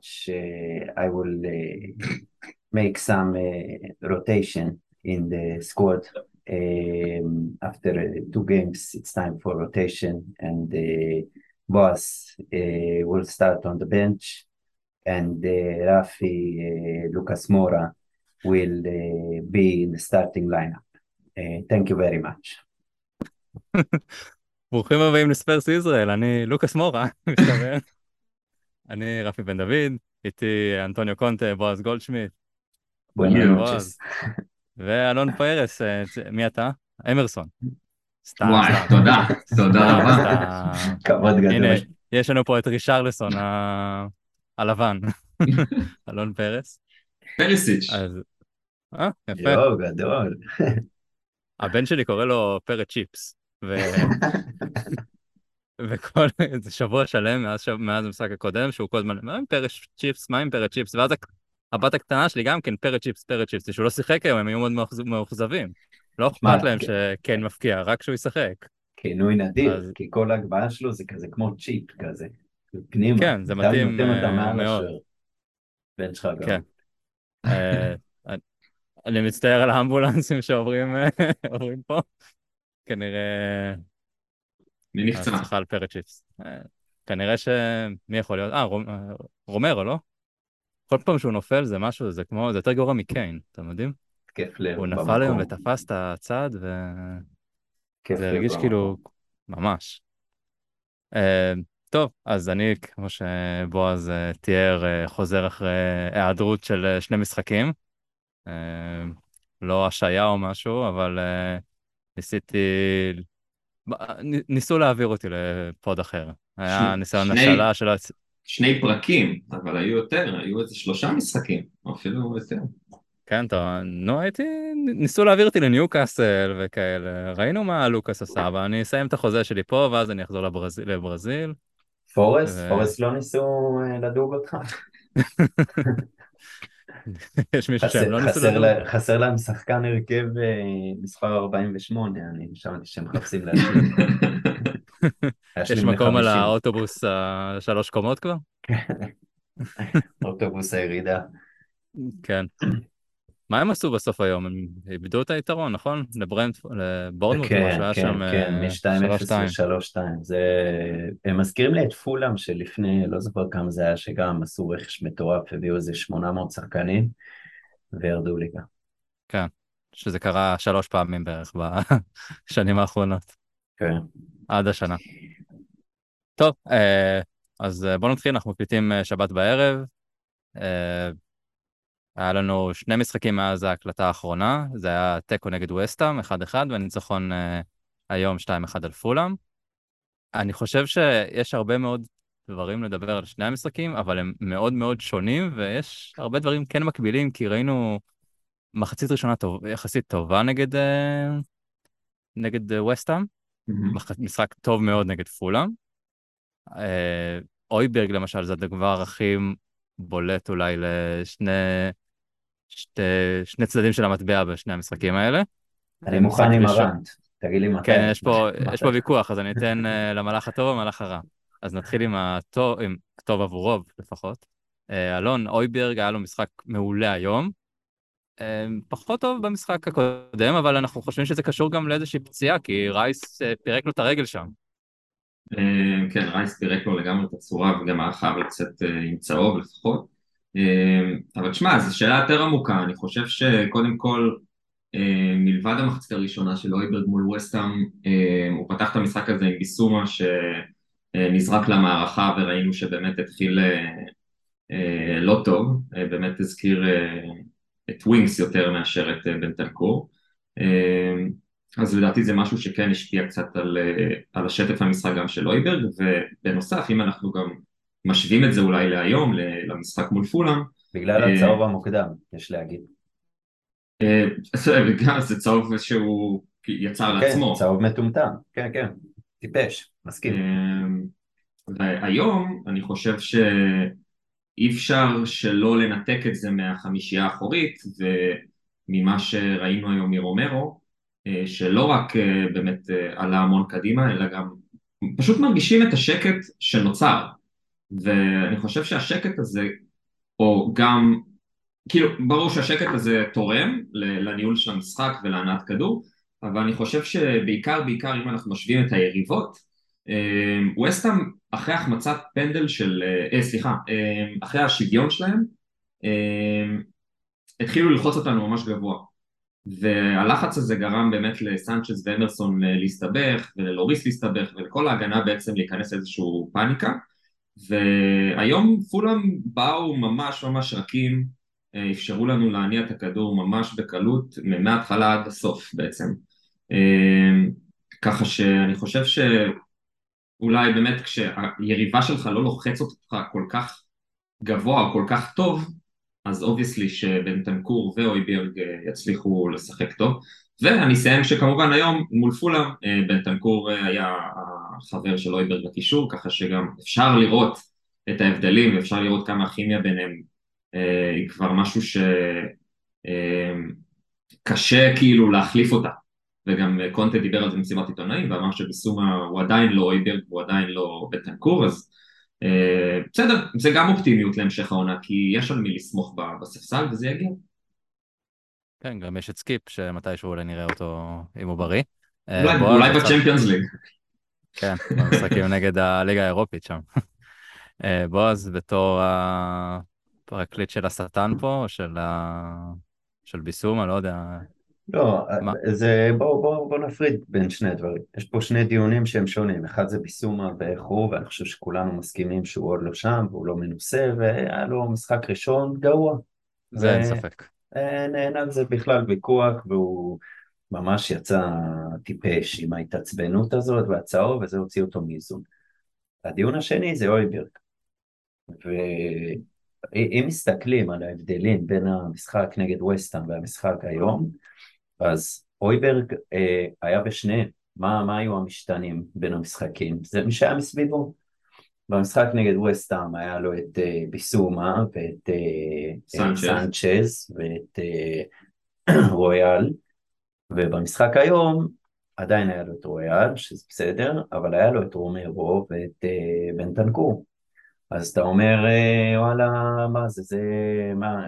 much. Uh, I will uh, make some uh, rotation in the squad. Um, after two games, it's time for rotation, and the boss will start on the bench, and Rafi Lucas Mora will be in the starting lineup. thank you very much. ברוכים הבאים לספרס ישראל, אני לוקאס מורה, מסתבר. אני רפי בן דוד, איתי אנטוניו קונטה, בועז גולדשמיט. בועז. ואלון פיירס, אה, מי אתה? אמרסון. סתם, וואי, תודה, תודה רבה. כבוד גדול. הנה, יש לנו פה את רישרלסון הלבן, אלון פרס. פרסיץ'. אה, יפה. יואו, גדול. הבן שלי קורא לו פרט צ'יפס. וכל איזה שבוע שלם מאז, מאז המשחק הקודם, שהוא כל הזמן, מה עם פרט צ'יפס, מה עם פרט צ'יפס, ואז הבת הקטנה שלי גם כן פרט צ'יפס, פרט צ'יפס, שהוא לא שיחק היום, הם היו מאוד מאוכזבים. לא אכפת להם שכן מפקיע, רק שהוא ישחק. כינוי נדיר, כי כל הגבהה שלו זה כזה כמו צ'יפ כזה, פנימה. כן, זה מתאים מאוד. בן שלך גם. כן. אה, אני מצטער על האמבולנסים שעוברים פה. כנראה מי נפצע? סליחה על פרצ'יפס. אה, כנראה ש... מי יכול להיות? אה, רומרו, לא? כל פעם שהוא נופל זה משהו, זה כמו, זה יותר גרוע מקיין, אתם יודעים? כיף לב הוא נפל היום ותפס את הצד, ו... זה הרגיש כאילו, ממש. Uh, טוב, אז אני, כמו שבועז תיאר, חוזר אחרי היעדרות של שני משחקים. לא השעיה או משהו, אבל ניסיתי ניסו להעביר אותי לפוד אחר. היה ניסיון השאלה של... שני פרקים, אבל היו יותר, היו איזה שלושה משחקים, או אפילו יותר. כן, טוב, נו הייתי, ניסו להעביר אותי לניוקאסל וכאלה, ראינו מה לוקאס עשה, אבל אני אסיים את החוזה שלי פה, ואז אני אחזור לברזיל. לברזיל. פורסט? ו... פורסט לא ניסו אה, לדוג אותך? יש מישהו שהם לא ניסו לדוג? חסר להם שחקן הרכב אה, מספר 48, אני שמעתי שהם מחפשים להשלים. יש מקום על האוטובוס השלוש קומות כבר? אוטובוס הירידה. כן. מה הם עשו בסוף היום? הם איבדו את היתרון, נכון? לבורנמוט, כן, כן, שם כן, מ-2-0 ל-3-2. הם מזכירים לי את פולאם שלפני, לא זוכר כמה זה היה, שגם עשו רכש מטורף, הביאו איזה 800 שחקנים, וירדו ליגה. כן, שזה קרה שלוש פעמים בערך בשנים האחרונות. כן. עד השנה. טוב, אה, אז אה, בואו נתחיל, אנחנו מקליטים אה, שבת בערב. היה לנו שני משחקים מאז ההקלטה האחרונה, זה היה תיקו נגד וסטאם, 1-1, וניצחון היום 2-1 על פולאם. אני חושב שיש הרבה מאוד דברים לדבר על שני המשחקים, אבל הם מאוד מאוד שונים, ויש הרבה דברים כן מקבילים, כי ראינו מחצית ראשונה טוב, יחסית טובה נגד, נגד וסטאם, mm-hmm. משחק טוב מאוד נגד פולאם. אה, אויברג למשל זה הדבר הכי בולט אולי לשני שתי, שני צדדים של המטבע בשני המשחקים האלה. אני מוכן עם הרנט, תגיד לי מתי. כן, יש פה, יש פה ויכוח, אז אני אתן uh, למלאך הטוב ומלאך הרע. אז נתחיל עם הטוב, עם הטוב עבורו לפחות. Uh, אלון אויברג היה לו משחק מעולה היום. Uh, פחות טוב במשחק הקודם, אבל אנחנו חושבים שזה קשור גם לאיזושהי פציעה, כי רייס פירק לו את הרגל שם. כן, רייס פירק לו לגמרי את הצורה וגם היה חייב לצאת עם צהוב לפחות. אבל תשמע, זו שאלה יותר עמוקה, אני חושב שקודם כל מלבד המחצית הראשונה של אויברג מול וסטאם, הוא פתח את המשחק הזה עם ביסומה שנזרק למערכה וראינו שבאמת התחיל לא טוב, באמת הזכיר את ווינגס יותר מאשר את בנטנקור אז לדעתי זה משהו שכן השפיע קצת על, על השטף המשחק גם של אויברג ובנוסף אם אנחנו גם משווים את זה אולי להיום, למשחק מול פולאם. בגלל אה, הצהוב המוקדם, יש להגיד. אה, זה צהוב שהוא יצר כן, לעצמו. כן, צהוב מטומטם, כן, כן, טיפש, מסכים. אה, והיום אני חושב שאי אפשר שלא לנתק את זה מהחמישייה האחורית וממה שראינו היום מרומרו, שלא רק באמת עלה המון קדימה, אלא גם פשוט מרגישים את השקט שנוצר. ואני חושב שהשקט הזה או גם, כאילו ברור שהשקט הזה תורם לניהול של המשחק ולהנעת כדור, אבל אני חושב שבעיקר בעיקר אם אנחנו משווים את היריבות, ווסטהאם אחרי החמצת פנדל של, אה, סליחה, אחרי השוויון שלהם, התחילו ללחוץ אותנו ממש גבוה והלחץ הזה גרם באמת לסנצ'ס ואמרסון להסתבך וללוריס להסתבך ולכל ההגנה בעצם להיכנס לאיזשהו פאניקה. והיום פולאם באו ממש ממש רכים, אפשרו לנו להניע את הכדור ממש בקלות מההתחלה עד הסוף בעצם. ככה שאני חושב שאולי באמת כשהיריבה שלך לא לוחצת אותך כל כך גבוה או כל כך טוב אז obviously שבנטנקור ואויביארג יצליחו לשחק טוב. ואני אסיים שכמובן היום מול פולאם בנטנקור היה החבר של אויביארג בקישור ככה שגם אפשר לראות את ההבדלים ואפשר לראות כמה הכימיה ביניהם היא כבר משהו שקשה כאילו להחליף אותה. וגם קונטה דיבר על זה במסיבת עיתונאים ואמר שביסומה הוא עדיין לא אויביארג והוא עדיין לא בנטנקור אז בסדר, זה גם אופטימיות להמשך העונה, כי יש על מי לסמוך בספסל וזה יגיע. כן, גם יש את סקיפ, שמתישהו אולי נראה אותו אם הוא בריא. אולי בצ'מפיונס ליג. כן, במשחקים נגד הליגה האירופית שם. בועז, בתור הפרקליט של השטן פה, או של ביסומה, לא יודע, לא, זה, בואו בוא, בוא נפריד בין שני הדברים. יש פה שני דיונים שהם שונים, אחד זה ביסומה ואיך הוא, ואני חושב שכולנו מסכימים שהוא עוד לא שם, והוא לא מנוסה, והיה לו משחק ראשון גרוע. זה ו... אין ספק. אין על זה בכלל ויכוח, והוא ממש יצא טיפש עם ההתעצבנות הזאת והצהוב, וזה הוציא אותו מאיזון. הדיון השני זה אויברג. ואם מסתכלים על ההבדלים בין המשחק נגד וסטהאם והמשחק היום, אז אויברג אה, היה בשניהם, מה, מה היו המשתנים בין המשחקים? זה מי שהיה מסביבו. במשחק נגד וסטאם היה לו את אה, ביסומה ואת אה, סנצ'ז ואת אה, רויאל, ובמשחק היום עדיין היה לו את רויאל, שזה בסדר, אבל היה לו את רומרו ואת אה, בנטנקור. אז אתה אומר, אה, וואלה, מה זה, זה, מה,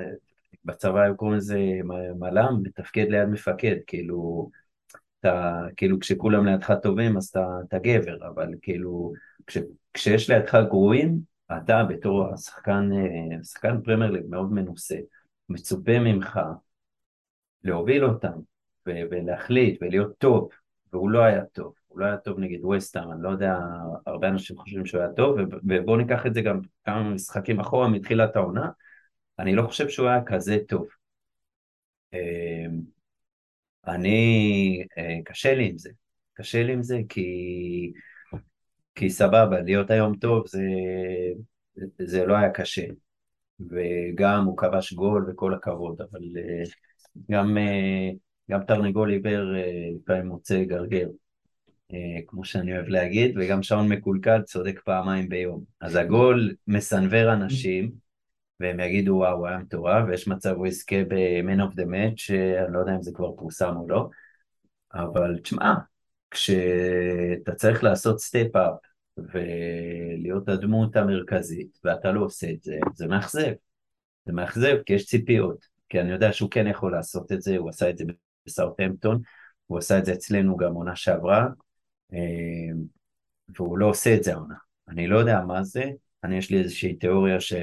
בצבא היו קוראים לזה מל"ם, מתפקד ליד מפקד, כאילו, אתה, כאילו כשכולם לידך טובים אז אתה, אתה גבר, אבל כאילו, כש, כשיש לידך גרועים, אתה בתור השחקן, שחקן פרמייר ליג מאוד מנוסה, מצופה ממך להוביל אותם ולהחליט ולהיות טוב, והוא לא היה טוב, הוא לא היה טוב נגד ווסטהאם, אני לא יודע, הרבה אנשים חושבים שהוא היה טוב, ובואו ניקח את זה גם כמה משחקים אחורה מתחילת העונה, אני לא חושב שהוא היה כזה טוב. אמ, אני, אה, קשה לי עם זה. קשה לי עם זה כי, כי סבבה, להיות היום טוב זה, זה לא היה קשה. וגם הוא כבש גול וכל הכבוד, אבל אה, גם, אה, גם תרנגול עיוור לפעמים מוצא גרגר, כמו שאני אוהב להגיד, וגם שעון מקולקל צודק פעמיים ביום. אז הגול מסנוור אנשים, והם יגידו וואו, הוא היה מטורף, ויש מצב הוא יזכה ב-Man of the Match, שאני לא יודע אם זה כבר פורסם או לא, אבל תשמע, כשאתה צריך לעשות step-up ולהיות הדמות המרכזית, ואתה לא עושה את זה, זה מאכזב. זה מאכזב כי יש ציפיות, כי אני יודע שהוא כן יכול לעשות את זה, הוא עשה את זה בסאוטהמפטון, הוא עשה את זה אצלנו גם עונה שעברה, אה, והוא לא עושה את זה העונה. אני לא יודע מה זה, אני יש לי איזושהי תיאוריה ש...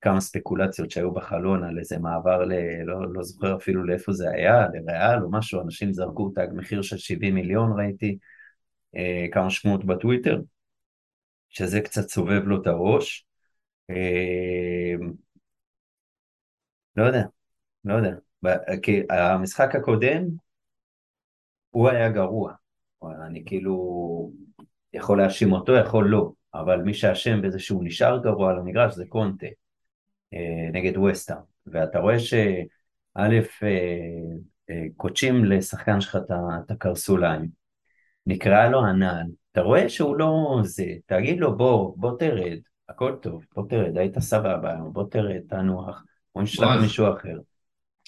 כמה ספקולציות שהיו בחלון על איזה מעבר ל... לא, לא זוכר אפילו לאיפה זה היה, לריאל או משהו, אנשים זרקו תג מחיר של 70 מיליון ראיתי, אה, כמה שמועות בטוויטר, שזה קצת סובב לו את הראש. אה, לא יודע, לא יודע. כי המשחק הקודם, הוא היה גרוע. אני כאילו יכול להאשים אותו, יכול לא. אבל מי שאשם בזה שהוא נשאר גבוה על המגרש זה קונטה אה, נגד ווסטה ואתה רואה שא' אה, אה, קודשים לשחקן שלך את הקרסוליים. נקרא לו הנעל. אתה רואה שהוא לא זה. תגיד לו בוא בוא תרד. הכל טוב. בוא תרד. היית סבבה. בוא תרד. תנוח בוא נשלח מישהו אחר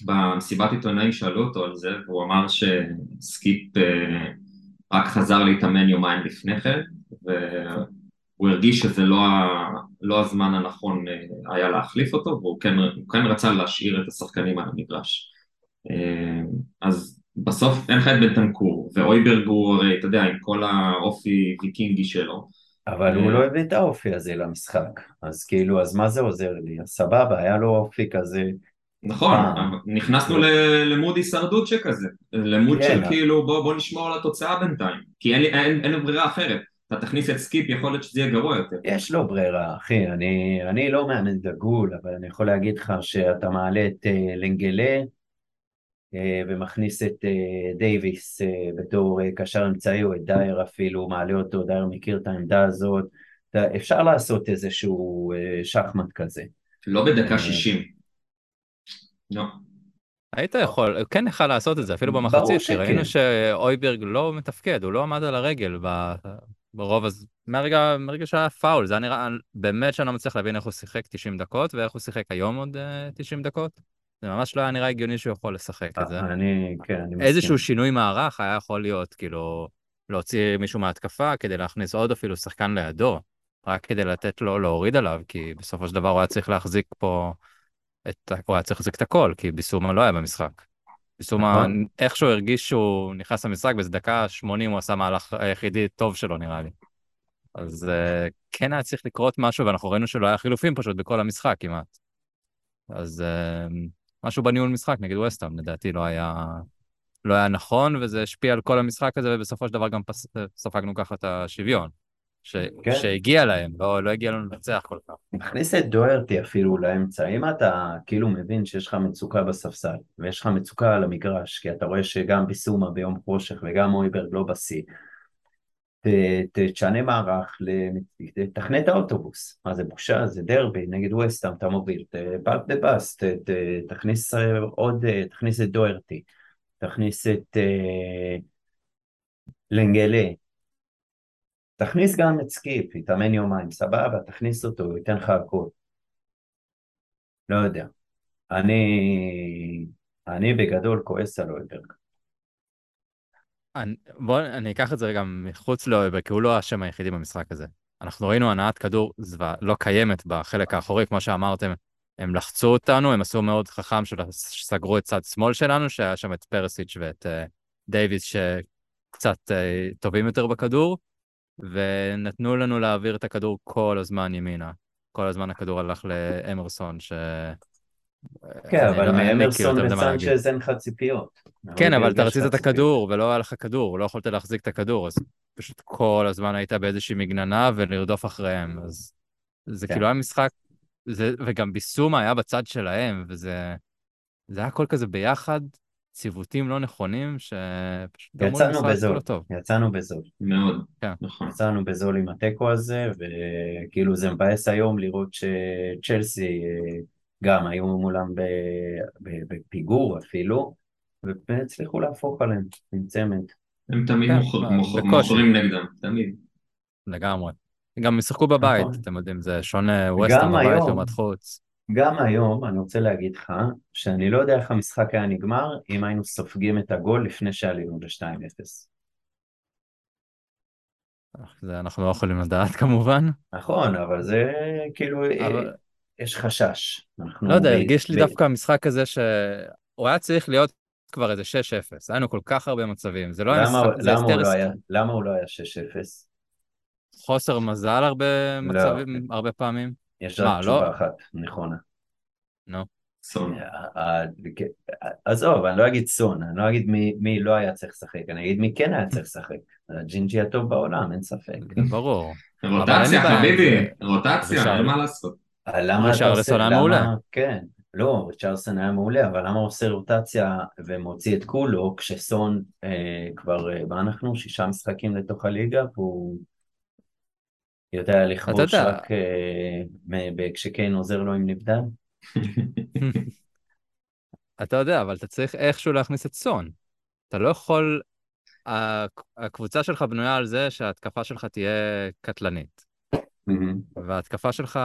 במסיבת עיתונאים שאלו אותו על זה והוא אמר שסקיפ רק חזר להתאמן יומיים לפני כן הוא הרגיש שזה לא, לא הזמן הנכון אה, היה להחליף אותו, והוא כן, כן רצה להשאיר את השחקנים על המגרש. אה, אז בסוף אין לך את בנטנקור, ואויברג הוא הרי, אתה יודע, עם כל האופי ויקינגי שלו. אבל הוא לא הביא את האופי הזה למשחק, אז כאילו, אז מה זה עוזר לי? סבבה, היה לו אופי כזה נכון, נכנסנו למוד הישרדות שכזה, למוד כן, של כאילו בוא, נשמור על התוצאה בינתיים, כי אין, ברירה אחרת, אתה תכניס את סקיפ יכול להיות שזה יהיה גרוע יותר. יש לו ברירה, אחי, אני, אני לא מאמן דגול, אבל אני יכול להגיד לך שאתה מעלה את אה, לנגלה אה, ומכניס את אה, דייוויס בתור קשר אמצעי או את דייר אפילו, מעלה אותו, דייר מכיר את העמדה הזאת, אפשר לעשות איזשהו שחמט כזה. לא בדקה שישים. לא. היית יכול, כן יכול לעשות את זה, אפילו במחצית, כי ראינו שאויברג לא מתפקד, הוא לא עמד על הרגל ברוב, אז מהרגע, מהרגע שהיה פאול, זה היה נראה, באמת שאני לא מצליח להבין איך הוא שיחק 90 דקות, ואיך הוא שיחק היום עוד 90 אה, דקות. זה ממש לא היה נראה הגיוני שהוא יכול לשחק את זה. אה, אני, כן, אני מסכים. איזשהו שינוי מערך היה יכול להיות, כאילו, להוציא מישהו מההתקפה כדי להכניס עוד אפילו שחקן לידו, רק כדי לתת לו להוריד עליו, כי בסופו של דבר הוא היה צריך להחזיק פה את, הוא היה צריך להחזיק את הכל, כי ביסומה לא היה במשחק. ביסומה, נכון. איכשהו הרגיש שהוא נכנס למשחק, באיזה דקה 80 הוא עשה מהלך היחידי טוב שלו, נראה לי. אז uh, כן היה צריך לקרות משהו, ואנחנו ראינו שלא היה חילופים פשוט בכל המשחק כמעט. אז uh, משהו בניהול משחק נגד ווסטהאם, לדעתי לא היה, לא היה נכון, וזה השפיע על כל המשחק הזה, ובסופו של דבר גם פס, ספגנו ככה את השוויון. ש... כן. שהגיע להם, לא, לא הגיע לנו לנצח כל כך. מכניס את דוארטי אפילו לאמצע, אם אתה כאילו מבין שיש לך מצוקה בספסל, ויש לך מצוקה על המגרש, כי אתה רואה שגם ביסומה ביום חושך וגם אויברג לא בשיא, תשנה מערך, תחנה את האוטובוס, מה זה בושה, זה דרבי, נגד ווסטאם אתה מוביל, park the bus, תכניס עוד, תכניס את דוארטי, תכניס את אה, לנגלה, תכניס גם את סקיפ, יתאמן יומיים, סבבה, תכניס אותו, הוא ייתן לך הכול. לא יודע. אני, אני בגדול כועס על אויברג. בוא, אני אקח את זה רגע מחוץ לאויברג, כי הוא לא האשם היחידי במשחק הזה. אנחנו ראינו הנעת כדור זווה, לא קיימת בחלק האחורי, כמו שאמרתם, הם לחצו אותנו, הם עשו מאוד חכם שסגרו את צד שמאל שלנו, שהיה שם את פרסיץ' ואת uh, דייוויס שקצת uh, טובים יותר בכדור, ונתנו לנו להעביר את הכדור כל הזמן ימינה. כל הזמן הכדור הלך לאמרסון, ש... כן, אבל לא- מאמרסון וסנצ'ז אין לך ציפיות. כן, אבל אתה רצית את הכדור, ולא היה לך כדור, לא יכולת להחזיק את הכדור, אז פשוט כל הזמן היית באיזושהי מגננה ולרדוף אחריהם, אז זה כן. כאילו היה משחק, וגם ביסומה היה בצד שלהם, וזה זה היה הכל כזה ביחד, ציוותים לא נכונים, שפשוט גמרו למשחק בזול, טוב. יצאנו בזול. מאוד, כן. נכון. יצאנו בזול עם התיקו הזה, וכאילו זה מבאס היום לראות שצ'לסי אה, גם היו מולם בפיגור אפילו, והצליחו להפוך עליהם עם צמד. הם תמיד כן, מוכרים נגדם, תמיד. לגמרי. גם ישחקו בבית, נכון. אתם יודעים, זה שונה ווסטר בבית לעומת חוץ. גם היום אני רוצה להגיד לך שאני לא יודע איך המשחק היה נגמר אם היינו סופגים את הגול לפני שעלינו ל-2-0. זה אנחנו לא יכולים לדעת כמובן. נכון, אבל זה כאילו, אבל... יש חשש. לא יודע, הרגיש לי ב... דווקא המשחק הזה שהוא היה צריך להיות כבר איזה 6-0, היינו כל כך הרבה מצבים, זה לא היה משחק, זה למה, הוא לא היה, למה הוא לא היה 6-0? חוסר מזל הרבה לא. מצבים, לא. הרבה פעמים. יש רק תשובה לא? אחת נכונה. נו. סון. עזוב, אני לא אגיד סון, אני לא אגיד מי, מי לא היה צריך לשחק, אני אגיד מי כן היה צריך לשחק. הג'ינג'י הטוב בעולם, אין ספק. ברור. רוטציה, חביבי, רוטציה, אין מה לעשות. למה אתה עושה, למה, כן, לא, ריצ'רסון היה מעולה, אבל למה הוא עושה רוטציה ומוציא את כולו כשסון אה, כבר, אה, מה אנחנו? שישה משחקים לתוך הליגה, והוא יודע לכבוש רק uh, כשקיין עוזר לו עם נבדל? אתה יודע, אבל אתה צריך איכשהו להכניס את סון. אתה לא יכול... הקבוצה שלך בנויה על זה שההתקפה שלך תהיה קטלנית. וההתקפה שלך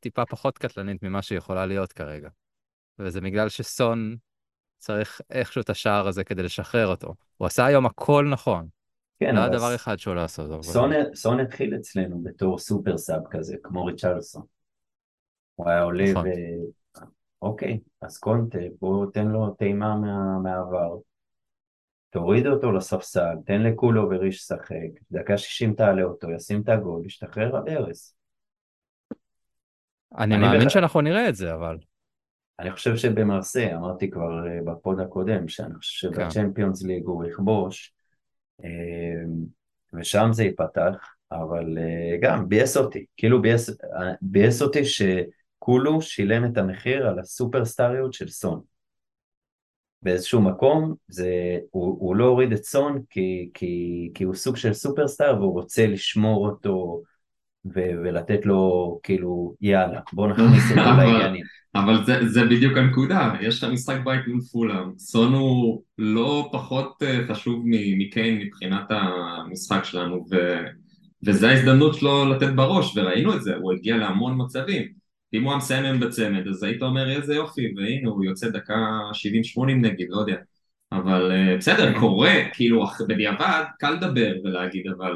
טיפה פחות קטלנית ממה שהיא יכולה להיות כרגע. וזה בגלל שסון צריך איכשהו את השער הזה כדי לשחרר אותו. הוא עשה היום הכל נכון. כן, לא היה אבל דבר אחד שהוא לא. אבל- סון, התחיל אצלנו בתור סופר סאב כזה, כמו ריצ'רלסון. הוא היה עולה נכון. ו... אוקיי, אז קונטה, בוא תן לו טעימה מה, מהעבר. תוריד אותו לספסל, תן לכולו וריש לשחק, דקה 60 תעלה אותו, ישים את הגול, ישתחרר הברז. אני אני מאמין בכלל- שאנחנו נראה את זה, אבל... אני חושב שבמרסיי, אמרתי כבר אה, בפוד הקודם, שאני חושב כן. שבצ'מפיונס ליג הוא יכבוש, ושם זה ייפתח, אבל אה, גם ביאס אותי, כאילו ביאס, אה, אותי שכולו שילם את המחיר על הסופרסטריות של סון. באיזשהו מקום זה, הוא, הוא לא הוריד את סון כי, כי, כי הוא סוג של סופרסטאר והוא רוצה לשמור אותו ו, ולתת לו כאילו יאללה בוא נכניס אותו אבל- לעניינים. אבל זה, זה בדיוק הנקודה, יש לך משחק בית מול פולאם, סון הוא לא פחות אה, חשוב מקיין מבחינת המשחק שלנו, ו, וזו ההזדמנות שלו לתת בראש, וראינו את זה, הוא הגיע להמון מצבים. אם הוא היה מסיים בצמד, אז היית אומר איזה יופי, והנה הוא יוצא דקה 70-80 נגיד, לא יודע. אבל אה, בסדר, קורה, כאילו בדיעבד קל לדבר ולהגיד, אבל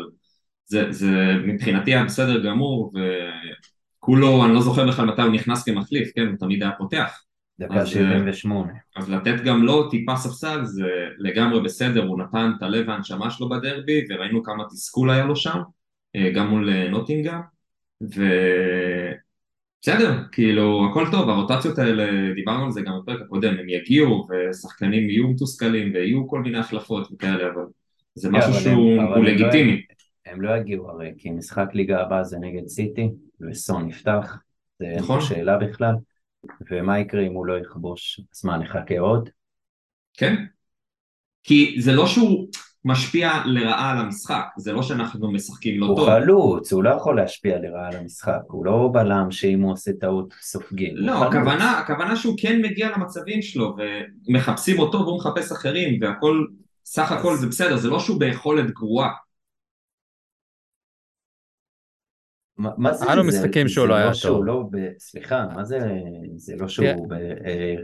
זה, זה מבחינתי היה בסדר גמור, וכולו, אני לא זוכר בכלל מתי הוא נכנס כמחליף, כן, הוא תמיד היה פותח. דקה אז, 78. אז לתת גם לו טיפה ספסל זה לגמרי בסדר, הוא נתן את הלב והנשמה שלו בדרבי, וראינו כמה תסכול היה לו שם, אה, גם מול אה, נוטינגה, ובסדר, כאילו הכל טוב, הרוטציות האלה, דיברנו על זה גם בפרק הקודם, הם יגיעו, ושחקנים יהיו מתוסכלים, ויהיו כל מיני החלפות וכאלה, אבל זה משהו כן, אבל שהוא לא- לגיטימי. הם לא יגיעו הרי כי משחק ליגה הבא זה נגד סיטי וסון יפתח, זה אין נכון. פה שאלה בכלל. ומה יקרה אם הוא לא יכבוש? אז מה נחכה עוד? כן. כי זה לא שהוא משפיע לרעה על המשחק, זה לא שאנחנו משחקים לא הוא טוב. חלוץ, הוא לא יכול להשפיע לרעה על המשחק, הוא לא בלם שאם הוא עושה טעות סופגים. הוא לא. הכוונה, הכוונה שהוא כן מגיע למצבים שלו ומחפשים אותו והוא מחפש אחרים והכל, סך הכל זה בסדר, זה לא שהוא ביכולת גרועה. מה זה? היה לו משחקים שהוא זה לא היה טוב. לא ב... סליחה, מה זה... זה לא שהוא ב... אה,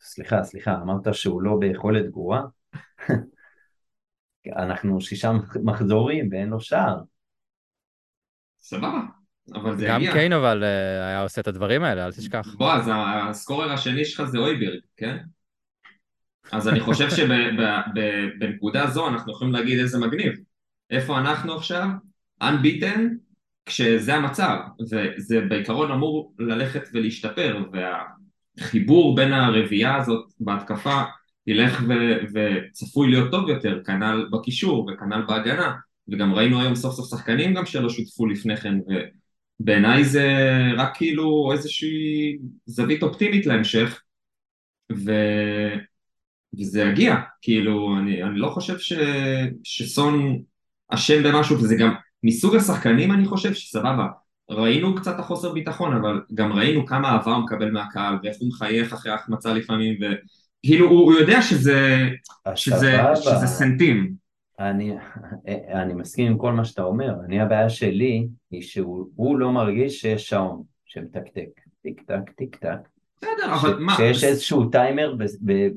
סליחה, סליחה, אמרת שהוא לא ביכולת גרועה? אנחנו שישה מחזורים ואין לו שער. סבבה, אבל זה גם יגיע. קיין אבל אה, היה עושה את הדברים האלה, אל תשכח. בועז, הסקורר השני שלך זה אויברג, כן? אז אני חושב שבנקודה זו אנחנו יכולים להגיד איזה מגניב. איפה אנחנו עכשיו? unbeaten כשזה המצב, וזה בעיקרון אמור ללכת ולהשתפר, והחיבור בין הרביעייה הזאת בהתקפה ילך ו- וצפוי להיות טוב יותר, כנ"ל בקישור וכנ"ל בהגנה, וגם ראינו היום סוף סוף שחקנים גם שלא שותפו לפני כן, ובעיניי זה רק כאילו איזושהי זווית אופטימית להמשך, ו... וזה יגיע, כאילו, אני, אני לא חושב ש... שסון אשם במשהו, וזה גם מסוג השחקנים אני חושב שסבבה, ראינו קצת החוסר ביטחון, אבל גם ראינו כמה אהבה הוא מקבל מהקהל, ואיך הוא מחייך אחרי החמצה לפעמים, וכאילו הוא, הוא יודע שזה, שזה. שזה סנטים. אני, אני מסכים עם כל מה שאתה אומר, אני הבעיה שלי היא שהוא הוא לא מרגיש שיש שעון שמתקתק, טיק טק טיק טק, בסדר, אבל מה, שיש איזשהו טיימר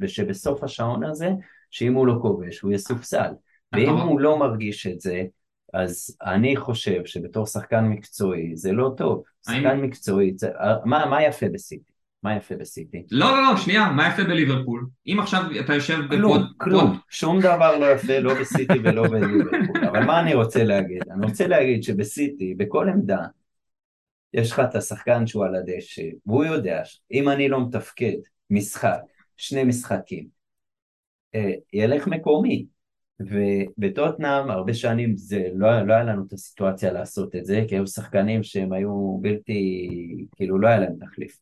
ושבסוף השעון הזה, שאם הוא לא כובש הוא יסופסל, ואם הוא לא מרגיש את זה, אז אני חושב שבתור שחקן מקצועי זה לא טוב, האם- שחקן מקצועי, זה- מה, מה יפה בסיטי? מה יפה בסיטי? לא, לא, לא, שנייה, מה יפה בליברפול? אם עכשיו אתה יושב כלום, בפוד, כלום, שום דבר לא יפה, לא בסיטי ולא בליברפול. אבל מה אני רוצה להגיד? אני רוצה להגיד שבסיטי, בכל עמדה, יש לך את השחקן שהוא על הדשא, והוא יודע שאם אני לא מתפקד משחק, שני משחקים, אה, ילך מקומי. ובטוטנאם הרבה שנים זה לא, לא היה לנו את הסיטואציה לעשות את זה, כי היו שחקנים שהם היו בלתי, כאילו לא היה להם תחליף.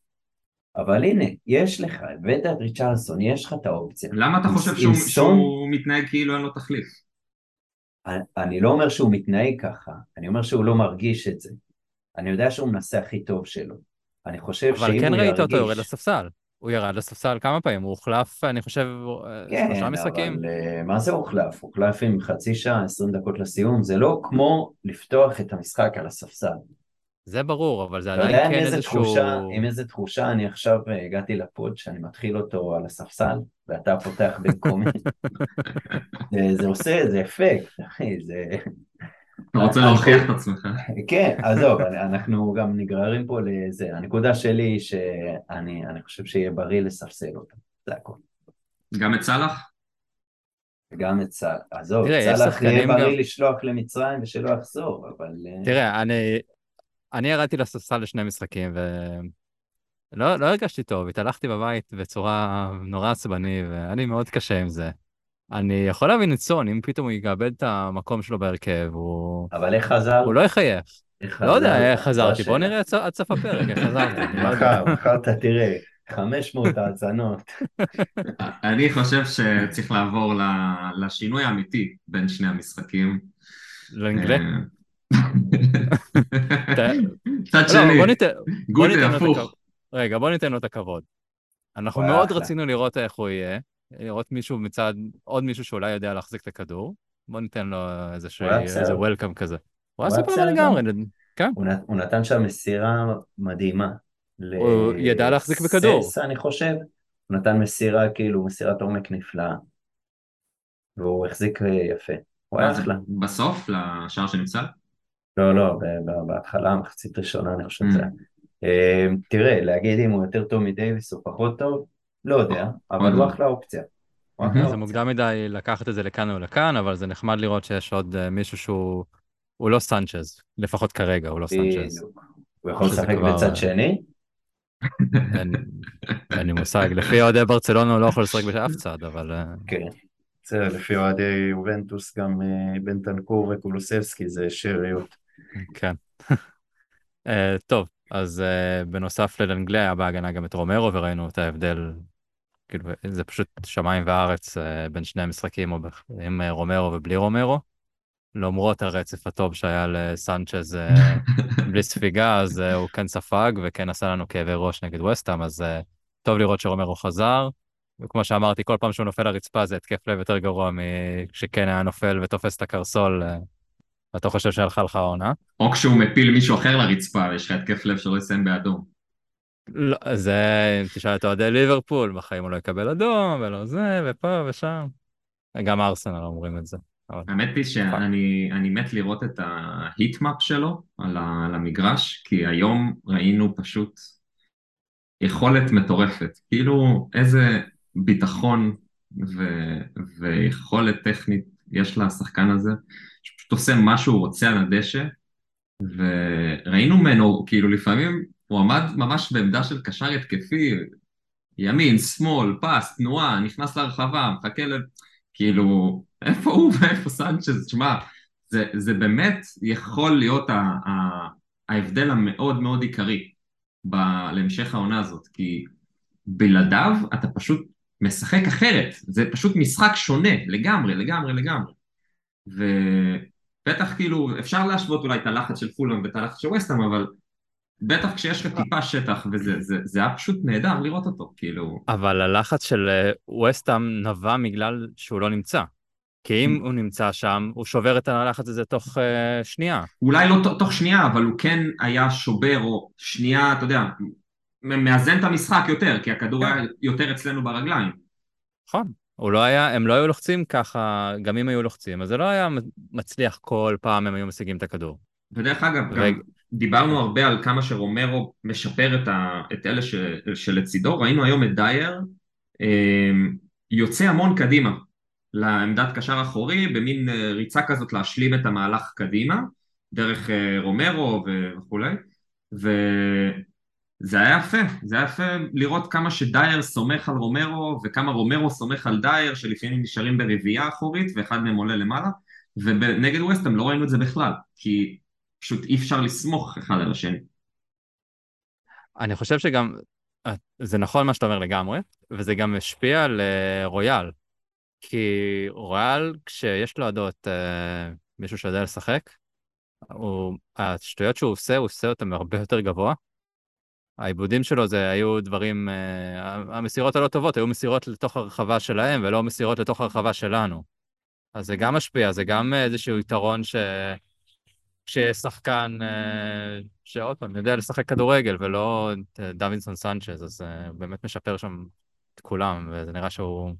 אבל הנה, יש לך, הבאת את ריצ'רלסון, יש לך את האופציה. למה אתה חושב שהוא, סון? שהוא מתנהג כאילו אין לו תחליף? אני לא אומר שהוא מתנהג ככה, אני אומר שהוא לא מרגיש את זה. אני יודע שהוא מנסה הכי טוב שלו. אני חושב שאם אבל הוא כן ירגיש... ראית אותו יורד לספסל. הוא ירד לספסל כמה פעמים, הוא הוחלף, אני חושב, אה, כן, שלושה משחקים. אבל אה, מה זה הוחלף? הוחלף עם חצי שעה, עשרים דקות לסיום, זה לא כמו לפתוח את המשחק על הספסל. זה ברור, אבל זה אתה עדיין יודע כן איזשהו... תחושה, עם איזה תחושה אני עכשיו אה, הגעתי לפוד שאני מתחיל אותו על הספסל, ואתה פותח במקומי. זה, זה עושה, זה אפקט, אחי, זה... אתה רוצה להוכיח את עצמך. כן, עזוב, אנחנו גם נגררים פה לזה. הנקודה שלי היא שאני אני חושב שיהיה בריא לספסל אותו, זה הכל. גם את סאלח? וגם את סאלח, עזוב, סאלח יהיה בריא גם- לשלוח למצרים ושלא יחזור, אבל... אה, תראה, אני, אני ירדתי לספסל לשני משחקים, ולא לא הרגשתי טוב, התהלכתי בבית בצורה נורא עצבני, ואני מאוד קשה עם זה. אני יכול להבין את סון, אם פתאום הוא יאבד את המקום שלו בהרכב, הוא, אבל איך חזר? הוא לא יחייך. לא יודע חזר? איך חזרתי, זו בוא. נראה עד סוף- הפרק איך חזרתי. לא. מחר, מחר אתה תראה, 500 האזנות. אני חושב שצריך לעבור ל- לשינוי האמיתי בין שני המשחקים. לאנגלי? אה, מצד לא, שני, את הפוך. רגע, בוא ניתן לו את הכבוד. אנחנו מאוד. רצינו לראות איך הוא יהיה, לראות מישהו מצד, עוד מישהו שאולי יודע להחזיק את הכדור. בוא ניתן לו איזשהו, הוא היה בסדר. איזה וולקאם כזה. הוא היה בסדר לגמרי, נת- הוא נתן שם מסירה מדהימה. הוא ידע להחזיק בכדור. סס, אני חושב. הוא נתן מסירה, כאילו, מסירת עומק נפלאה. והוא החזיק אה, יפה. הוא היה אחלה. בסוף, לשער שנפסל? לא, לא, בהתחלה, מחצית ראשונה, אני חושב Mm. שזה. אה, תראה, להגיד אם הוא יותר טוב מדייוויס או פחות טוב, לא יודע, אבל עוד הוא לא. אחלה אופציה. זה. מוקדם מדי לקחת את זה לכאן או לכאן, אבל זה נחמד לראות שיש עוד אה, מישהו שהוא, הוא לא סנצ'ז, לפחות כרגע הוא לא סנצ'ז. הוא יכול לשחק בצד שני? אין לי מושג, לפי אוהדי ברצלונה הוא לא יכול לשחק באף צד, אבל אה, כן. בסדר, לפי אוהדי יובנטוס גם אה, בנטנקור וקולוסבסקי זה שאריות. כן. אה, טוב, אז אה, בנוסף ללנגלי היה בהגנה גם את רומרו, וראינו את ההבדל, כאילו, זה פשוט שמיים וארץ אה, בין שני המשחקים, או עם אה, רומרו ובלי רומרו. למרות הרצף הטוב שהיה לסנצ'ז אה, בלי ספיגה, אז הוא כן ספג וכן עשה לנו כאבי ראש נגד וסטאם, אז טוב לראות שרומרו חזר. וכמו שאמרתי, כל פעם שהוא נופל לרצפה זה התקף לב יותר גרוע מכשכן היה נופל ותופס את הקרסול, ואתה חושב שהלכה לך העונה. או כשהוא מפיל מישהו אחר לרצפה ויש לך התקף לב שלא יסיים באדום. לא, זה, אם תשאל את אוהדי ליברפול, בחיים הוא לא יקבל אדום, ולא זה, ופה ושם. גם ארסנל אומרים את זה. האמת היא שאני אני מת לראות את ההיטמאפ שלו על המגרש, כי היום ראינו פשוט יכולת מטורפת. כאילו איזה ביטחון ו, ויכולת טכנית יש לשחקן הזה, שפשוט עושה מה שהוא רוצה על הדשא, וראינו ממנו, כאילו לפעמים הוא עמד ממש בעמדה של קשר התקפי, ימין, שמאל, פס, תנועה, נכנס להרחבה, מחכה ל... כאילו, איפה הוא ואיפה סנצ'ז? תשמע, זה, זה באמת יכול להיות ה, ה, ההבדל המאוד מאוד עיקרי ב, להמשך העונה הזאת, כי בלעדיו אתה פשוט משחק אחרת, זה פשוט משחק שונה לגמרי, לגמרי, לגמרי. ובטח כאילו, אפשר להשוות אולי את הלחץ של פולאם ואת הלחץ של וסטהאם, אבל בטח כשיש לך טיפה שטח וזה, זה, זה היה פשוט נהדר לראות אותו, כאילו... אבל הלחץ של אה, וסטאם נבע בגלל שהוא לא נמצא. כי אם הוא נמצא שם, הוא שובר את הלחץ הזה תוך אה, שנייה. אולי לא תוך שנייה, אבל הוא כן היה שובר, או שנייה, אתה יודע, מאזן את המשחק יותר, כי הכדור כן. היה יותר אצלנו ברגליים. נכון. הוא לא היה, הם לא היו לוחצים ככה, גם אם היו לוחצים, אז זה לא היה מצליח כל פעם הם היו משיגים את הכדור. ודרך אגב, גם רגע. דיברנו הרבה על כמה שרומרו משפר את, ה, את אלה ש, שלצידו, ראינו היום את דייר אה, יוצא המון קדימה לעמדת קשר אחורי, במין אה, ריצה כזאת להשלים את המהלך קדימה, דרך אה, רומרו וכולי, וזה היה יפה, זה היה יפה לראות כמה שדייר סומך על רומרו וכמה רומרו סומך על דייר שלפעמים נשארים ברביעייה אחורית ואחד מהם עולה למעלה ונגד ווסטהאם לא ראינו את זה בכלל כי פשוט אי אפשר לסמוך אחד על השני. אני חושב שגם, אה, זה נכון מה שאתה אומר לגמרי, וזה גם משפיע על אה, רויאל. כי רויאל, כשיש לידו את אה, מישהו שיודע לשחק, הוא, השטויות שהוא עושה, הוא עושה אותן הרבה יותר גבוה. העיבודים שלו זה היו דברים, אה, המסירות הלא טובות היו מסירות לתוך הרחבה שלהם ולא מסירות לתוך הרחבה שלנו. אז זה גם משפיע, זה גם איזשהו יתרון ש... כשיש שחקן אה, שעוד פעם, יודע לשחק כדורגל ולא את אה, דווינסון סנצ'ז, אז הוא באמת משפר שם את כולם, וזה נראה שהוא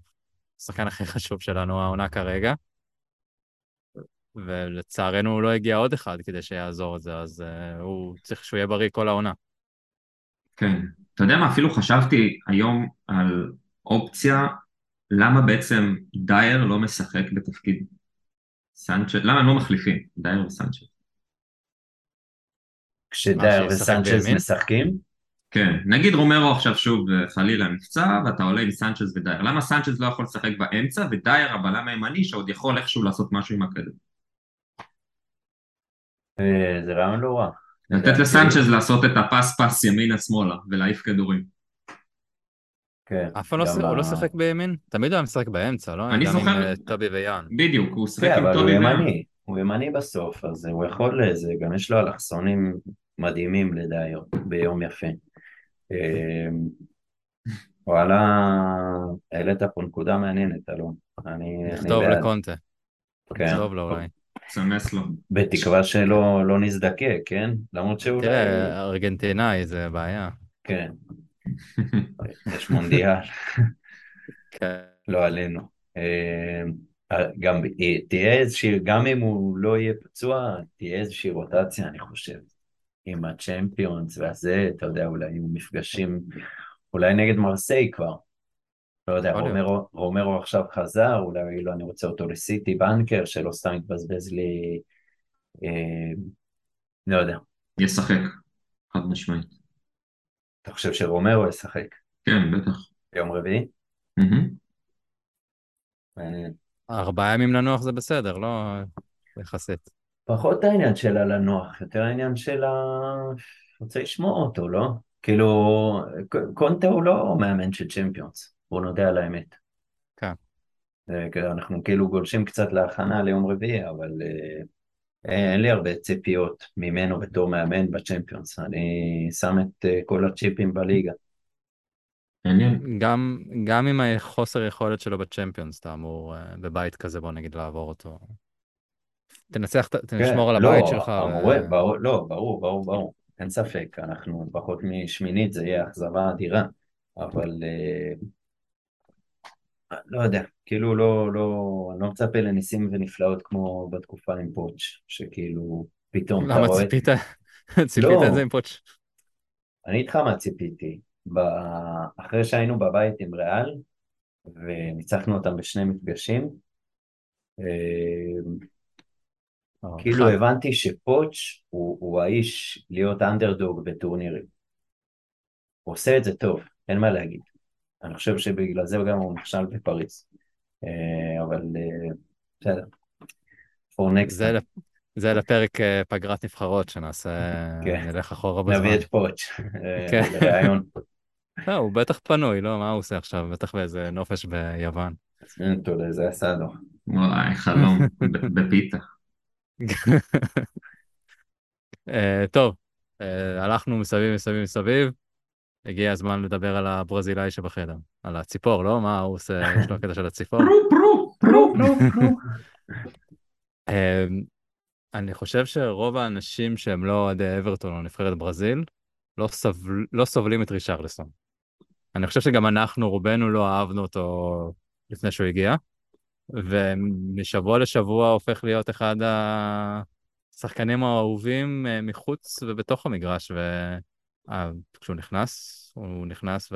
השחקן הכי חשוב שלנו העונה כרגע. ולצערנו הוא לא הגיע עוד אחד כדי שיעזור את זה, אז הוא צריך שהוא יהיה בריא כל העונה. כן. אתה יודע מה, אפילו חשבתי היום על אופציה, למה בעצם דייר לא משחק בתפקיד סנצ'ז, למה הם לא מחליפים, דייר וסנצ'ז? כשדייר וסנצ'ז משחקים? כן, נגיד רומרו עכשיו שוב חלילה נפצע ואתה עולה עם סנצ'ז ודייר, למה סנצ'ז לא יכול לשחק באמצע ודייר הבלם הימני שעוד יכול איכשהו לעשות משהו עם הכדור? אה, זה רעיון לא רע. לתת לסנצ'ז לעשות את הפס פס ימינה שמאלה ולהעיף כדורים. כן. אף פעם לא הוא לא שיחק בימין? תמיד הוא היה משחק באמצע, לא? אני זוכר... גם עם אה, טובי ויאן. בדיוק, הוא שיחק כן, עם טובי ויאן. הוא ימני, בסוף, אז הוא יכול, זה גם יש לו אלכסונים מדהימים לדייר ביום יפה. אמ, וואלה, העלית פה נקודה מעניינת, אלון. אני נכתוב. לקונטה. כן. נכתוב לו אולי. סמס לו. בתקווה שלא לא נזדקק, כן? למרות שאולי... תראה, ארגנטינאי זה בעיה. כן, יש מונדיאל, כן. לא עלינו. אמ, גם אה, תהיה איזושהי, גם אם הוא לא יהיה פצוע, תהיה איזושהי רוטציה, אני חושב. עם הצ'מפיונס והזה, אתה יודע, אולי יהיו מפגשים, אולי נגד מרסיי כבר. לא יודע. רומרו, רומרו עכשיו חזר, אולי לו אני רוצה אותו לסיטי בנקר, שלא סתם יתבזבז לי, אה, לא יודע. ישחק, חד משמעית. אתה חושב שרומרו ישחק כן, בטח. ביום רביעי? מהמם. מעניין. ארבעה ימים לנוח זה בסדר, לא יחסית. פחות העניין של הלנוח, יותר העניין של ה... רוצה לשמוע אותו, לא? כאילו, קונטה הוא לא מאמן של צ'מפיונס, בוא נודה על האמת. כן. כאילו, אנחנו כאילו גולשים קצת להכנה ליום רביעי, אבל אה, אין לי הרבה ציפיות ממנו בתור מאמן בצ'מפיונס. אני שם את אה, כל הצ'יפים בליגה. מעניין. גם, גם עם החוסר יכולת שלו בצ'מפיונס, אתה אמור אה, בבית כזה, בוא נגיד, לעבור אותו. תנצח, ת- תשמור על לא, הבית שלך. ו- אמור, ברור, לא, ברור, ברור, ברור. אין ספק, אנחנו פחות משמינית, זה יהיה אכזבה אדירה, אבל אה, לא יודע, כאילו לא, לא, אני לא מצפה לניסים ונפלאות כמו בתקופה עם פוטש, שכאילו פתאום אתה למה רואה... ציפית? ציפית לא. את זה עם פוטש? אני איתך מה ציפיתי. אחרי שהיינו בבית עם ריאל, וניצחנו אותם בשני מפגשים, אה, כאילו אחד. הבנתי שפוטש הוא, הוא האיש להיות אנדרדוג בטורנירים. הוא עושה את זה טוב, אין מה להגיד. אני חושב שבגלל זה גם הוא נכשל בפריז. אה, אבל אה, בסדר. for next זה, לפרק אה, פגרת נבחרות שנעשה, כן. נלך אחורה בזמן. נביא את אה, כן. לראיון. לא, הוא בטח פנוי, לא? מה הוא עושה עכשיו? בטח באיזה נופש ביוון. תזמין אותו לאיזה אסדו. וואי, חלום, בפיתה. אה, טוב, אה, הלכנו מסביב, מסביב, מסביב. הגיע הזמן לדבר על הברזילאי שבחדר. על הציפור, לא? מה הוא עושה? יש לו הקטע של הציפור. פרו, פרו, פרו, פרו, פרו. אה, אני חושב שרוב האנשים שהם לא אוהדי אברטון או נבחרת ברזיל, לא, סבל, לא סובלים את רישרלסון. אני חושב שגם אנחנו, רובנו לא אהבנו אותו לפני שהוא הגיע, ומשבוע לשבוע הופך להיות אחד השחקנים האהובים אה, מחוץ ובתוך המגרש, וכשהוא נכנס, הוא נכנס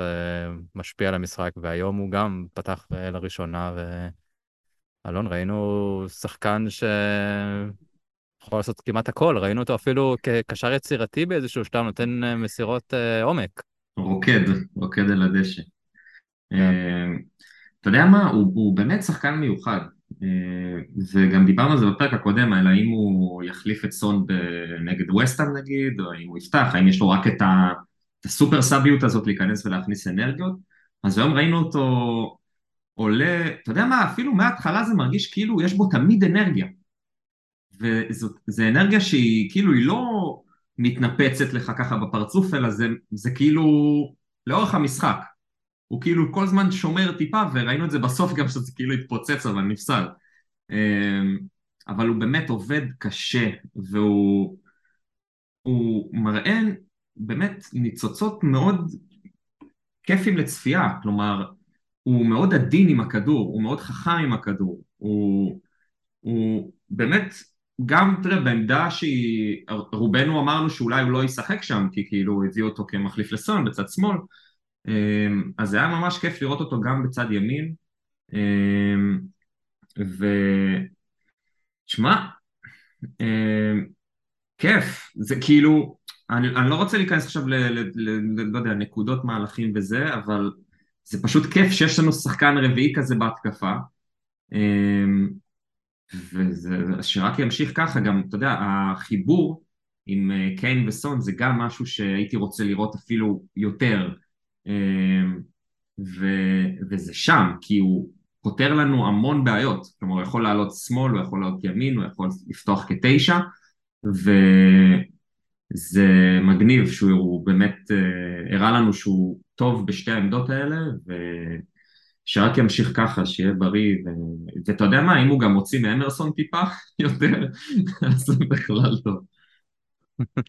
ומשפיע על המשחק, והיום הוא גם פתח אה, לראשונה, ואלון, ראינו שחקן ש... יכול לעשות כמעט הכל, ראינו אותו אפילו כקשר יצירתי באיזשהו שלב, נותן אה, מסירות אה, עומק. רוקד, רוקד על הדשא. כן. אה, אתה יודע מה, הוא, הוא באמת שחקן מיוחד, וגם דיברנו על זה בפרק הקודם, על האם הוא יחליף את סון נגד ווסטהאם נגיד, או האם הוא יפתח, האם יש לו רק את, ה, את הסופר סאביות הזאת להיכנס ולהכניס אנרגיות, אז היום ראינו אותו עולה, אתה יודע מה, אפילו מההתחלה זה מרגיש כאילו יש בו תמיד אנרגיה. וזו אנרגיה שהיא כאילו היא לא מתנפצת לך ככה בפרצוף, אלא זה, זה כאילו לאורך המשחק. הוא כאילו כל הזמן שומר טיפה, וראינו את זה בסוף גם שזה כאילו התפוצץ, אבל נפסל. אמ, אבל הוא באמת עובד קשה, והוא הוא מראה באמת ניצוצות מאוד כיפים לצפייה, כלומר, הוא מאוד עדין עם הכדור, הוא מאוד חכם עם הכדור, הוא, הוא באמת, גם, תראה, בעמדה שהיא, רובנו אמרנו שאולי הוא לא ישחק שם, כי כאילו הביאו אותו כמחליף לסון בצד שמאל, אמ, אז זה היה ממש כיף לראות אותו גם בצד ימין, אמ, ו... שמע, אמ, כיף, זה כאילו, אני, אני לא רוצה להיכנס עכשיו ל... ל, ל, ל לא יודע, נקודות מהלכים וזה, אבל זה פשוט כיף שיש לנו שחקן רביעי כזה בהתקפה. שרק ימשיך ככה, גם, אתה יודע, החיבור עם אה, קיין וסון זה גם משהו שהייתי רוצה לראות אפילו יותר. ו, וזה שם, כי הוא פותר לנו המון בעיות. כלומר, הוא יכול לעלות שמאל, הוא יכול לעלות ימין, הוא יכול לפתוח כתשע, וזה מגניב שהוא באמת אה, הראה לנו שהוא טוב בשתי העמדות האלה, ושרק ימשיך ככה, שיהיה בריא, ו... ואתה יודע מה, אם הוא גם מוציא מאמרסון טיפה יותר, אז זה בכלל טוב.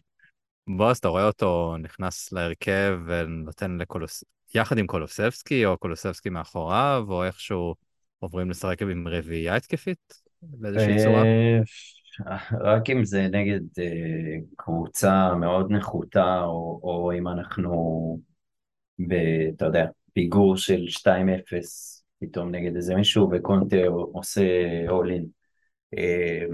בועז, אתה רואה אותו נכנס להרכב ונותן לקולוס... יחד עם קולוסבסקי, או קולוסבסקי מאחוריו, או איכשהו עוברים לשחק עם רביעייה התקפית באיזושהי צורה? אה, רק אם זה נגד אה, קבוצה מאוד נחותה, או, או אם אנחנו, ב, אתה יודע, פיגור של 2-0 פתאום נגד איזה מישהו, וקונטה עושה in. אה,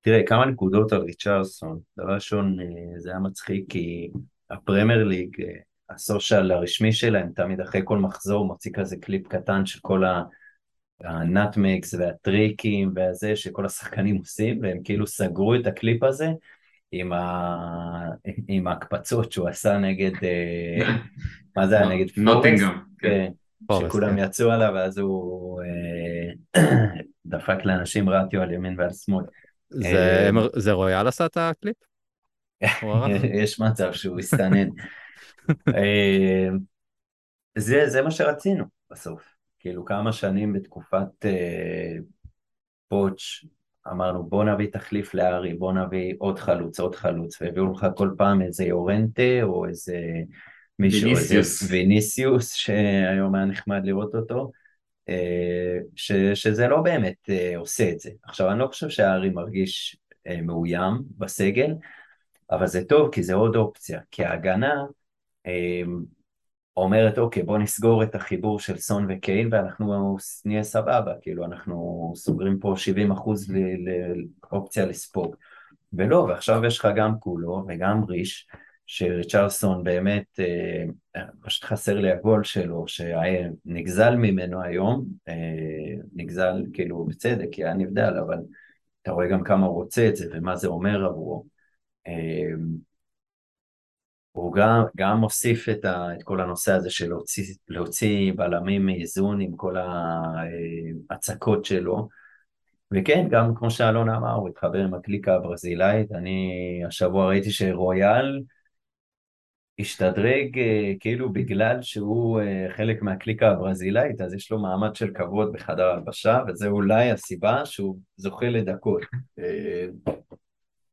תראה, כמה נקודות על ריצ'רליסון. דבר ראשון, זה היה מצחיק כי הפרמייר ליג, ה social הרשמי שלהם, תמיד אחרי כל מחזור מוציא כזה קליפ קטן של כל ה... ה nutmegs והטריקים והזה שכל השחקנים עושים, והם כאילו סגרו את הקליפ הזה עם, ה... עם ההקפצות שהוא עשה נגד, אה, מה זה היה נגד פורסט? נוטינגאם. כן, שכולם. יצאו עליו ואז הוא אה, דפק לאנשים ratio על ימין ועל שמאל. זה, אה, רויאל עשה את הקליפ? יש מצב שהוא הסתנן. זה, זה מה שרצינו בסוף. כאילו כמה שנים בתקופת אה, פוטש אמרנו בוא נביא תחליף לארי, בוא נביא עוד חלוץ, עוד חלוץ, והביאו לך כל פעם איזה יורנטה או איזה ויניסיוס, ויניסיוס שהיום היה נחמד לראות אותו, אה, ש, שזה לא באמת אה, עושה את זה. עכשיו אני לא חושב שהארי מרגיש אה, מאוים בסגל, אבל זה טוב כי זה עוד אופציה, כי ההגנה אומרת אוקיי בוא נסגור את החיבור של סון וקיין ואנחנו נהיה סבבה, כאילו אנחנו סוגרים פה 70 אחוז לאופציה לספוג. ולא, ועכשיו יש לך גם קולו וגם ריש שריצ'רסון באמת, אה, פשוט חסר לי הגול שלו שנגזל ממנו היום, אה, נגזל כאילו בצדק כי היה נבדל אבל אתה רואה גם כמה הוא רוצה את זה ומה זה אומר עבורו אה, הוא גם, גם מוסיף את, ה, את כל הנושא הזה של להוציא, להוציא בלמים מאיזון עם כל ההצקות שלו. וכן, גם כמו שאלון אמר, הוא התחבר עם הקליקה הברזילאית. אני השבוע ראיתי שרויאל השתדרג אה, כאילו בגלל שהוא אה, חלק מהקליקה הברזילאית, אז יש לו מעמד של כבוד בחדר הלבשה, וזה אולי הסיבה שהוא זוכה לדקות. אה,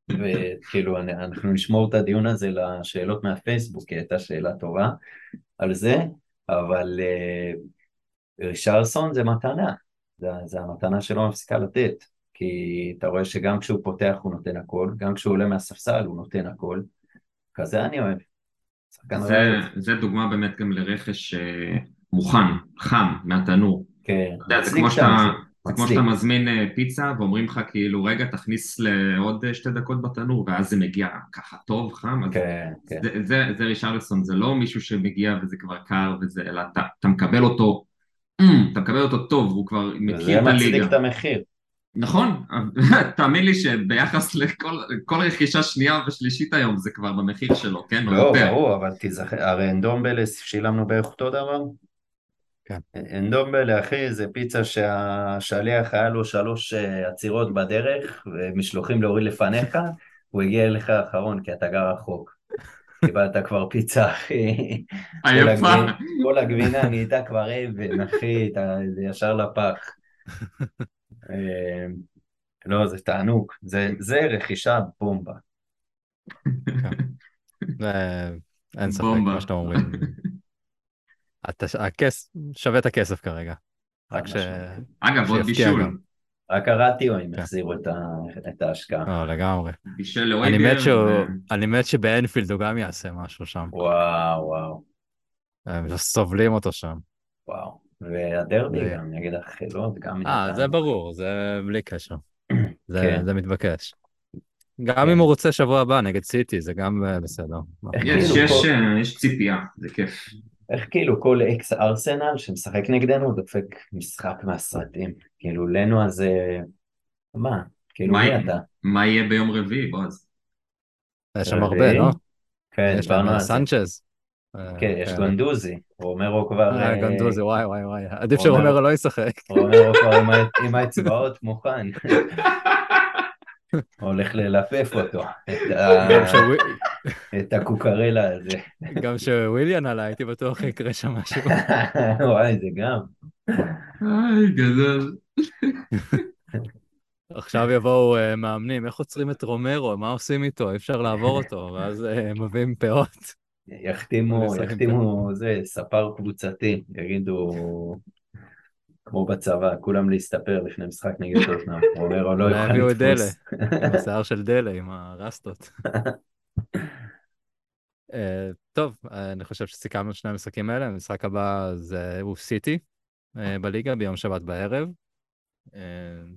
וכאילו אנחנו נשמור את הדיון הזה לשאלות מהפייסבוק, כי הייתה שאלה טובה על זה, אבל רישרסון זה מתנה, זה, זה המתנה שלא מפסיקה לתת, כי אתה רואה שגם כשהוא פותח הוא נותן הכל, גם כשהוא עולה מהספסל הוא נותן הכל, כזה אני אוהב. זה, זה דוגמה באמת גם לרכש uh, מוכן, חם, מהתנור. כן, זה כמו שאתה... זה כמו שאתה מזמין אה, פיצה ואומרים לך כאילו רגע תכניס לעוד אה, שתי דקות בתנור ואז זה מגיע ככה טוב חם כן, כן. זה, זה, זה רישרלסון זה לא מישהו שמגיע וזה כבר קר וזה אלא אתה, אתה מקבל אותו אתה מקבל אותו טוב הוא כבר מכיר את הליגה. זה מצדיק את המחיר. נכון, תאמין לי שביחס לכל רכישה שנייה ושלישית היום זה כבר במחיר שלו, כן? לא, ברור, אבל תיזכר, הרי אנדומבלס שילמנו בערך אותו דבר? כן. אנדומבלה, אחי, זה פיצה שהשליח היה לו שלוש אה, עצירות בדרך, ומשלוחים להוריד לפניך, הוא הגיע אליך האחרון, כי אתה גר רחוק. קיבלת כבר פיצה, אחי. עייפה. כל הגבינה נהייתה כבר אבן, אחי, זה ישר לפח. אה, לא, זה תענוג. זה, זה רכישה בומבה. אין ספק, בומבה. מה שאתם אומרים. הכס- שווה את הכסף כרגע. רק ש... אגב, עוד בישול. גם. רק הרטיואים כן. החזירו את ה- את ההשקעה. לא, לגמרי. בישל אני לאויבר. מת שהוא- ו- אני מת שבאנפילד הוא גם יעשה משהו שם. וואו, וואו, הם סובלים אותו שם. וואו. והדרבי גם נגד החילות, גם... אה. זה ברור, זה בלי קשר. זה כן. זה מתבקש. גם כן. אם הוא רוצה שבוע הבא נגד סיטי, זה גם אה, בסדר. יש, כאילו אה, יש ציפייה, זה כיף. איך כאילו כל אקס ארסנל שמשחק נגדנו דופק משחק מהסרטים. כאילו לנו אז... אה, מה? כאילו מי? אתה? מה יהיה ביום רביעי, בועז? יש שם? הרבה, לא? כן, יש זה. סנצ'ז. אה, כן, יש גונדוזי. רומרו כבר... אה, אה, גנדוזי, וואי וואי וואי. עדיף רומרו. שרומרו לא ישחק. רומרו כבר עם האצבעות מוכן. הולך ללפף אותו. את הקוקרלה הזה. גם שוויליאן עלה, הייתי בטוח יקרה שם משהו. וואי, זה גם. איי, גדול. עכשיו יבואו אה, מאמנים, איך עוצרים את רומרו, מה עושים איתו, אי אפשר לעבור אותו, ואז מביאים פאות. יחתימו, יחתימו, זה, ספר קבוצתי, יגידו, כמו בצבא, כולם להסתפר לפני משחק נגד טוטנאם. רומרו לא אולי יוכל יביאו את דלה, לתפוס. עם השיער של דלה, עם הרסטות. אה, טוב, אני חושב שסיכמנו את שני המשחקים האלה, המשחק הבא זה הוא סיטי אה, בליגה ביום שבת בערב. אה,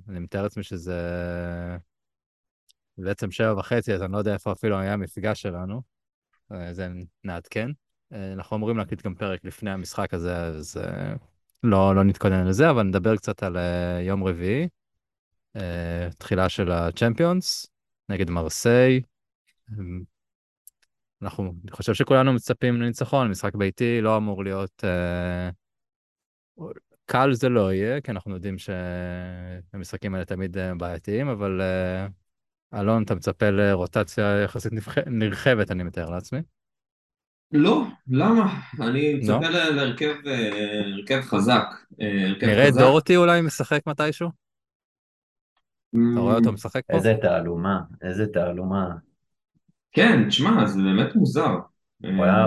אני מתאר לעצמי שזה בעצם שבע וחצי, אז אני לא יודע איפה אפילו היה המפגש שלנו. אה, זה נעדכן. אה, אנחנו אמורים להקליט גם פרק לפני המשחק הזה, אז אה, לא, לא נתכונן לזה, אבל נדבר קצת על יום רביעי. תחילה של הצ'מפיונס נגד מרסיי. אמ, אנחנו, אני חושב שכולנו מצפים לניצחון, משחק ביתי לא אמור להיות... קל זה לא יהיה, כי אנחנו יודעים שהמשחקים האלה תמיד בעייתיים, אבל אלון, אתה מצפה לרוטציה יחסית נרחבת, אני מתאר לעצמי. לא, למה? אני לא? מצפה ל- להרכב אה, הרכב חזק. אה, הרכב נראה את חזק. דורטי אולי משחק מתישהו? אמ, אתה רואה אותו משחק פה? איזה תעלומה, איזה תעלומה. כן, תשמע, זה באמת מוזר.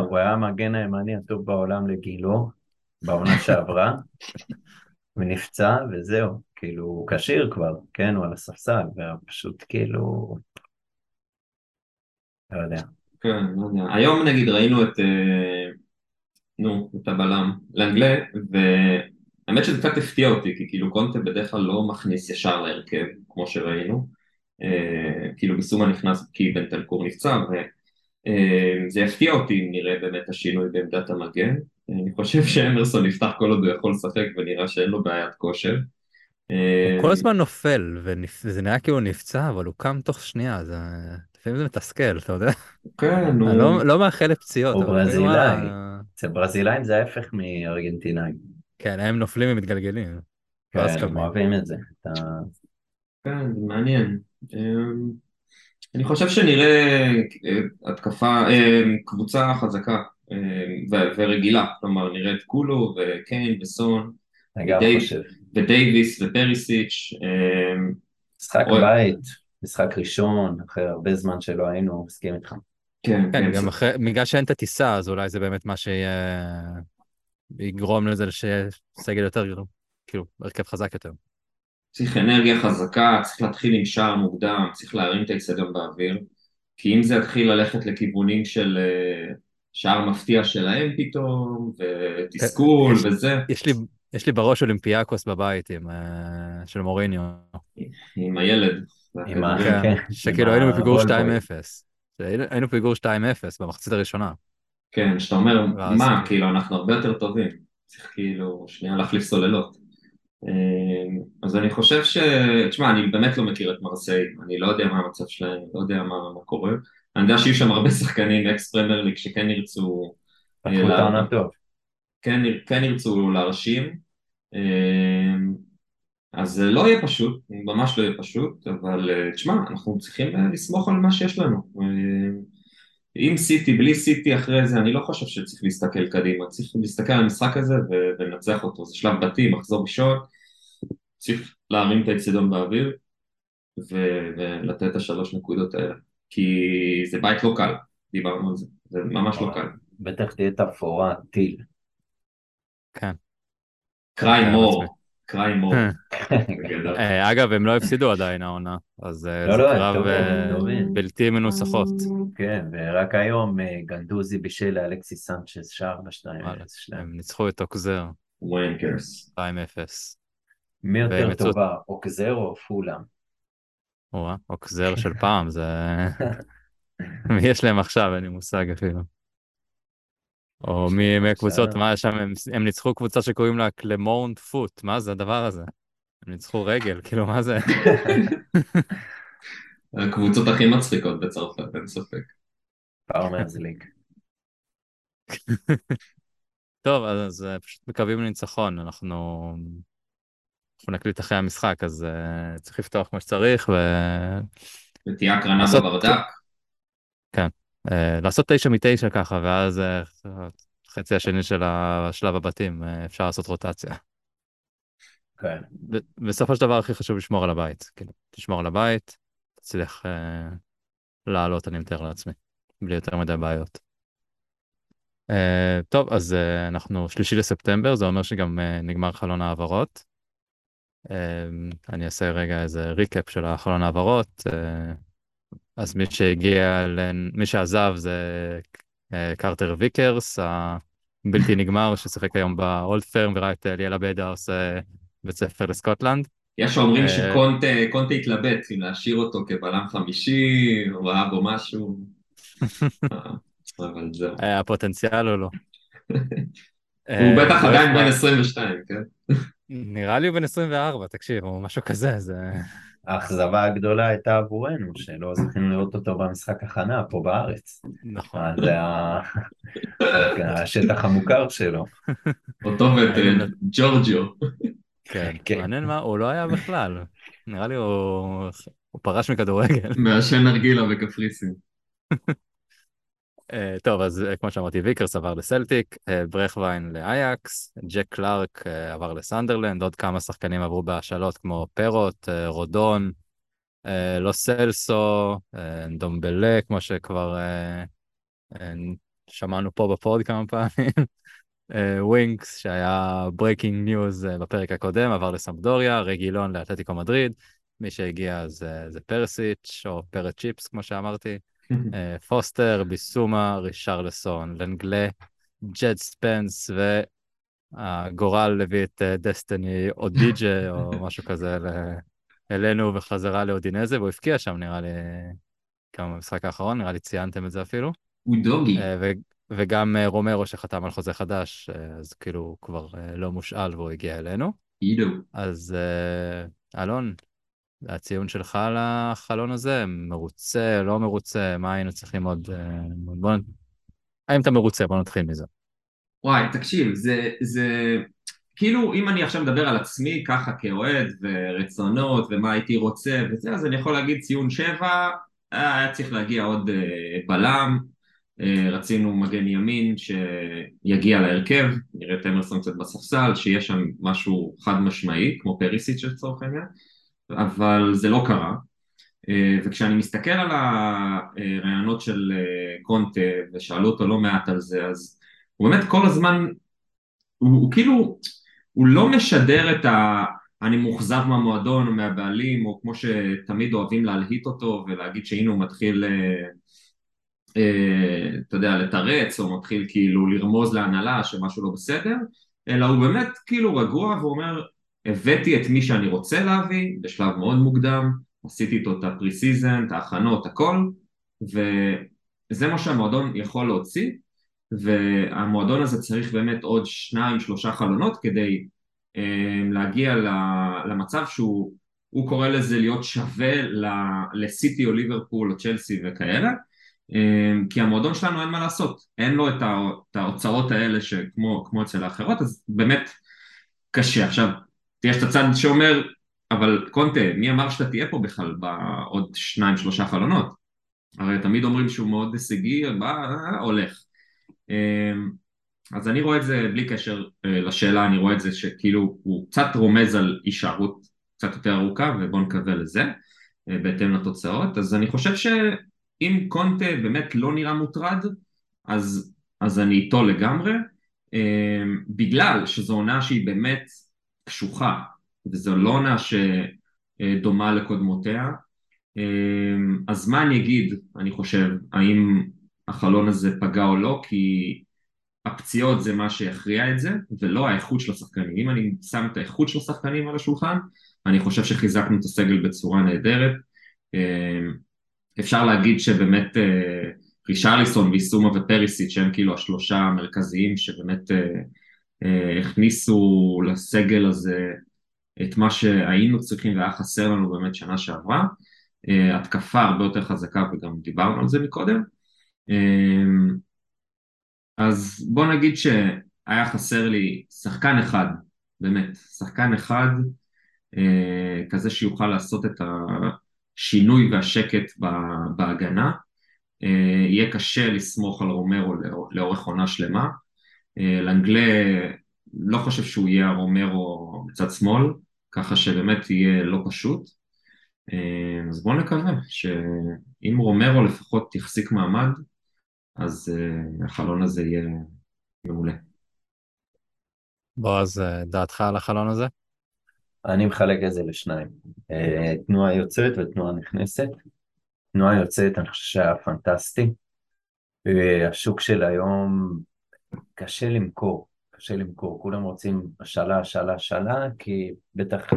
הוא היה המגן הימני הטוב בעולם לגילו, בעונה שעברה, ונפצע, וזהו. כאילו, הוא כשיר כבר, כן, הוא על הספסל, ופשוט כאילו... לא יודע. כן, לא יודע. היום נגיד ראינו את, אה, נו, את הבלם, לנגלה, והאמת שזה קצת הפתיע אותי, כי כאילו קונטה בדרך כלל לא מכניס ישר להרכב, כמו שראינו. אה, כאילו בסומה נכנס כי בנטלקור נפצע, וזה יפתיע אותי אם נראה באמת השינוי בעמדת המגן. אני חושב שאמרסון יפתח כל עוד הוא יכול לשחק ונראה שאין לו בעיית כושר. אה, הוא כל הזמן נופל, וזה נראה כאילו נפצע, אבל הוא קם תוך שנייה, זה... לפעמים זה מתסכל, אתה יודע? כן, הוא... אני לא- לא מאחל לפציעות. הוא ברזילאי. אצל ברזילאים זה ההפך מארגנטינאים. כן, הם נופלים ומתגלגלים. ואז כן, הם קמים. אוהבים את זה. אתה... כן, זה מעניין. אמ, אני חושב שנראה אה, התקפה, אה, קבוצה חזקה אה, ורגילה, כלומר נראה את קולו וקיין וסון. ודייוויס ופריסיץ', אה, משחק אוי. בית, משחק ראשון, אחרי הרבה זמן שלא היינו, מסכים איתך. כן, כן, כן, גם אחרי, בגלל שאין את הטיסה, אז אולי זה באמת מה שיהיה... יגרום לזה שיהיה סגל יותר, כאילו, הרכב חזק יותר. צריך אנרגיה חזקה, צריך להתחיל עם שער מוקדם, צריך להרים את האצטדיון באוויר, כי אם זה יתחיל ללכת לכיוונים של אה, שער מפתיע שלהם פתאום, ותסכול יש- וזה, יש לי, יש לי בראש אולימפיאקוס בבית עם, אה, של מוריניו. עם הילד. עם ה-. כן, כן, שכאילו היינו בפיגור 2-0. ה ball boy. שהיינו- היינו בפיגור 2-0 במחצית הראשונה. כן, שאתה אומר, ואז מה, כאילו- כאילו, אנחנו הרבה יותר טובים. צריך כאילו, שנייה להחליף סוללות. אה, אז אני חושב ש... תשמע, אני באמת לא מכיר את מרסיי, אני לא יודע מה המצב שלהם, לא יודע מה, מה קורה. אני יודע שיהיו שם הרבה שחקנים אקס פרמייר ליג שכן ירצו... אה, פתחו את העונה טוב. כן, כן ירצו להרשים. אה, אז זה לא יהיה פשוט, ממש לא יהיה פשוט, אבל אה, תשמע, אנחנו צריכים לסמוך על מה שיש לנו. עם סיטי, בלי סיטי אחרי זה, אני לא חושב שצריך להסתכל קדימה, צריך להסתכל על המשחק הזה ולנצח אותו, זה שלב בתים, מחזור ראשון, צריך להרים את האצטדיון באוויר ולתת את השלוש נקודות האלה. כי זה בית לא קל, דיברנו על זה, זה ממש לא קל. בטח תהיה תפאורה טיל. כן. cry כן, more, מצחיק. cry more. בגדול. אה, אגב, הם לא הפסידו עדיין העונה, אז אה, לא, זה לא, קרב אה. בלתי מנוצחת. כן, ורק היום אה, גנדוזי בישל לאלכסיס סנצ'ס שער בשתיים וואלה, אפס שלהם. הם ניצחו את אוקזר וונקרס. 2-0. מי יותר טובה, אוקזר או פולאם? או-אה, אוקזר של פעם, זה... מי יש להם עכשיו? אין לי מושג אפילו. או מי מהקבוצות. מה יש שם, הם, הם ניצחו קבוצה שקוראים לה קלמורנט פוט, מה זה הדבר הזה? הם ניצחו רגל, כאילו מה זה? הקבוצות הכי מצחיקות בצרפת, אין ספק. פארמרס ליג. טוב, אז, אז אה, פשוט מקווים לניצחון, אנחנו... אנחנו נקליט אחרי המשחק, אז uh, צריך לפתוח כמו שצריך, ותהיה הקרנה לעשות- בברדק. ולעשות תשע מתשע ככה, ואז אה, חצי השני של השלב הבתים, אה, אפשר לעשות רוטציה. כן. בסופו של דבר הכי חשוב לשמור על הבית, כאילו, תשמור על הבית, תצליח אה, לעלות, אני מתאר לעצמי, בלי יותר מדי בעיות. אה, טוב, אז אה, אנחנו שלישי לספטמבר, זה אומר שגם אה, נגמר חלון העברות. אה, אני אעשה רגע איזה ריקאפ של החלון העברות. אה, אז מי שהגיע, מי שעזב זה אה, קרטר ויקרס, הבלתי נגמר, ששיחק היום באולד פרם וראה את אליאל עבדה עושה בית ספר לסקוטלנד. יש האומרים אה, שקונטה קונטה התלבט אם להשאיר אותו כבלם חמישי, הוא ראה בו משהו. אבל זהו. הפוטנציאל או לא. הוא בטח לא עדיין אכפת. בן 22, כן? נראה לי הוא בן 24, תקשיב, או משהו כזה, זה... האכזבה הגדולה הייתה עבורנו, שלא זכינו לראות אותו במשחק הכנה פה בארץ. נכון. אז זה השטח המוכר שלו. אותו ואת נת- ג'ורג'יו. כן, כן. מעניין מה, הוא לא היה בכלל. נראה לי הוא הוא פרש מכדורגל. מעשן נרגילה בקפריסין. אה, טוב, אז אה, כמו שאמרתי, ויקרס עבר לסלטיק, אה, ברגווין לאייקס, ג'ק קלארק עבר לסנדרלנד, עוד כמה שחקנים עברו בהשאלות כמו פארוט, רודון, לו סלסו, אנדומבלה, כמו שכבר שמענו פה ב pod כמה פעמים, ווינקס, שהיה breaking news בפרק הקודם, עבר לסמפדוריה, רגילון לאתלטיקו מדריד, מי שהגיע זה, זה פרסיץ' או פרט צ'יפס, כמו שאמרתי. אה, פוסטר, ביסומה, ריצ'רליסון, לנגלה, ג'ד ספנס והגורל הביא את אה, דסטיני או אודוג'י או משהו כזה אלינו וחזרה לאודינזה והוא הבקיע שם נראה לי גם במשחק האחרון, נראה לי ציינתם את זה אפילו. הוא דוגי. אה, ו- וגם רומרו שחתם על חוזה חדש, אז כאילו הוא כבר לא מושאל והוא הגיע אלינו. עידו. אז אלון, הציון שלך על החלון הזה, מרוצה, לא מרוצה, מה היינו צריכים עוד... אה, בוא... נ- האם אתה מרוצה? בוא נתחיל מזה. וואי, תקשיב, זה, זה... כאילו, אם אני עכשיו מדבר על עצמי ככה כאוהד ורצונות ומה הייתי רוצה וזה, אז אני יכול להגיד ציון שבע, אה, היה צריך להגיע עוד אה, בלם, רצינו מגן ימין שיגיע להרכב, נראה את אמרסון קצת בספסל, שיהיה שם משהו חד משמעי, כמו פריסיץ' לצורך העניין, אבל זה לא קרה. אה, וכשאני מסתכל על הרעיונות של אה, קונטה, ושאלו אותו לא מעט על זה, אז הוא באמת כל הזמן, הוא, הוא כאילו, הוא לא משדר את ה... אני מאוכזב מהמועדון או מהבעלים, או כמו שתמיד אוהבים להלהיט אותו ולהגיד שהנה הוא מתחיל, אה, אה, אתה יודע, לתרץ, או מתחיל כאילו לרמוז להנהלה שמשהו לא בסדר, אלא הוא באמת כאילו רגוע ואומר, הבאתי את מי שאני רוצה להביא בשלב מאוד מוקדם, עשיתי איתו את ה pre season, את ההכנות, הכל, וזה מה שהמועדון יכול להוציא, והמועדון הזה צריך באמת עוד שניים שלושה חלונות כדי אה, להגיע למצב שהוא הוא קורא לזה להיות שווה לסיטי או ליברפול או צ'לסי וכאלה אה, כי המועדון שלנו אין מה לעשות, אין לו את האוצרות האלה שכמו כמו אצל האחרות אז באמת קשה. עכשיו יש את הצד שאומר אבל קונטה מי אמר שאתה תהיה פה בכלל בעוד שניים שלושה חלונות? הרי תמיד אומרים שהוא מאוד הישגי, בא, הולך. אז אני רואה את זה בלי קשר לשאלה, אני רואה את זה שכאילו הוא קצת רומז על הישארות קצת יותר ארוכה ובואו נקווה לזה בהתאם לתוצאות, אז אני חושב אם קונטה באמת לא נראה מוטרד, אז, אז אני איתו לגמרי, בגלל שזו עונה שהיא באמת קשוחה, וזו לא עונה שדומה לקודמותיה, אז מה אני אגיד, אני חושב, האם החלון הזה פגע או לא, כי הפציעות זה מה שיכריע את זה, ולא האיכות של השחקנים. אם אני שם את האיכות של השחקנים על השולחן, אני חושב שחיזקנו את הסגל בצורה נהדרת. אפשר להגיד שבאמת רישרליסון ויסומה ופריסיט, שהם כאילו השלושה המרכזיים שבאמת הכניסו לסגל הזה את מה שהיינו צריכים והיה חסר לנו באמת שנה שעברה. התקפה הרבה יותר חזקה וגם דיברנו על זה מקודם. אז בוא נגיד שהיה חסר לי שחקן אחד, באמת, שחקן אחד כזה שיוכל לעשות את השינוי והשקט בהגנה. יהיה קשה לסמוך על רומרו לאורך עונה שלמה. לנגלה לא חושב שהוא יהיה הרומרו בצד שמאל, ככה שבאמת יהיה לא פשוט. אז בואו נקווה שאם רומרו לפחות יחזיק מעמד, אז החלון הזה יהיה מעולה. בועז, דעתך על החלון הזה? אני מחלק את זה לשניים, תנועה יוצאת ותנועה נכנסת. תנועה יוצאת, אני חושב שהיה פנטסטי. השוק של היום קשה למכור, קשה למכור. כולם רוצים השאלה, השאלה, השאלה, כי בטח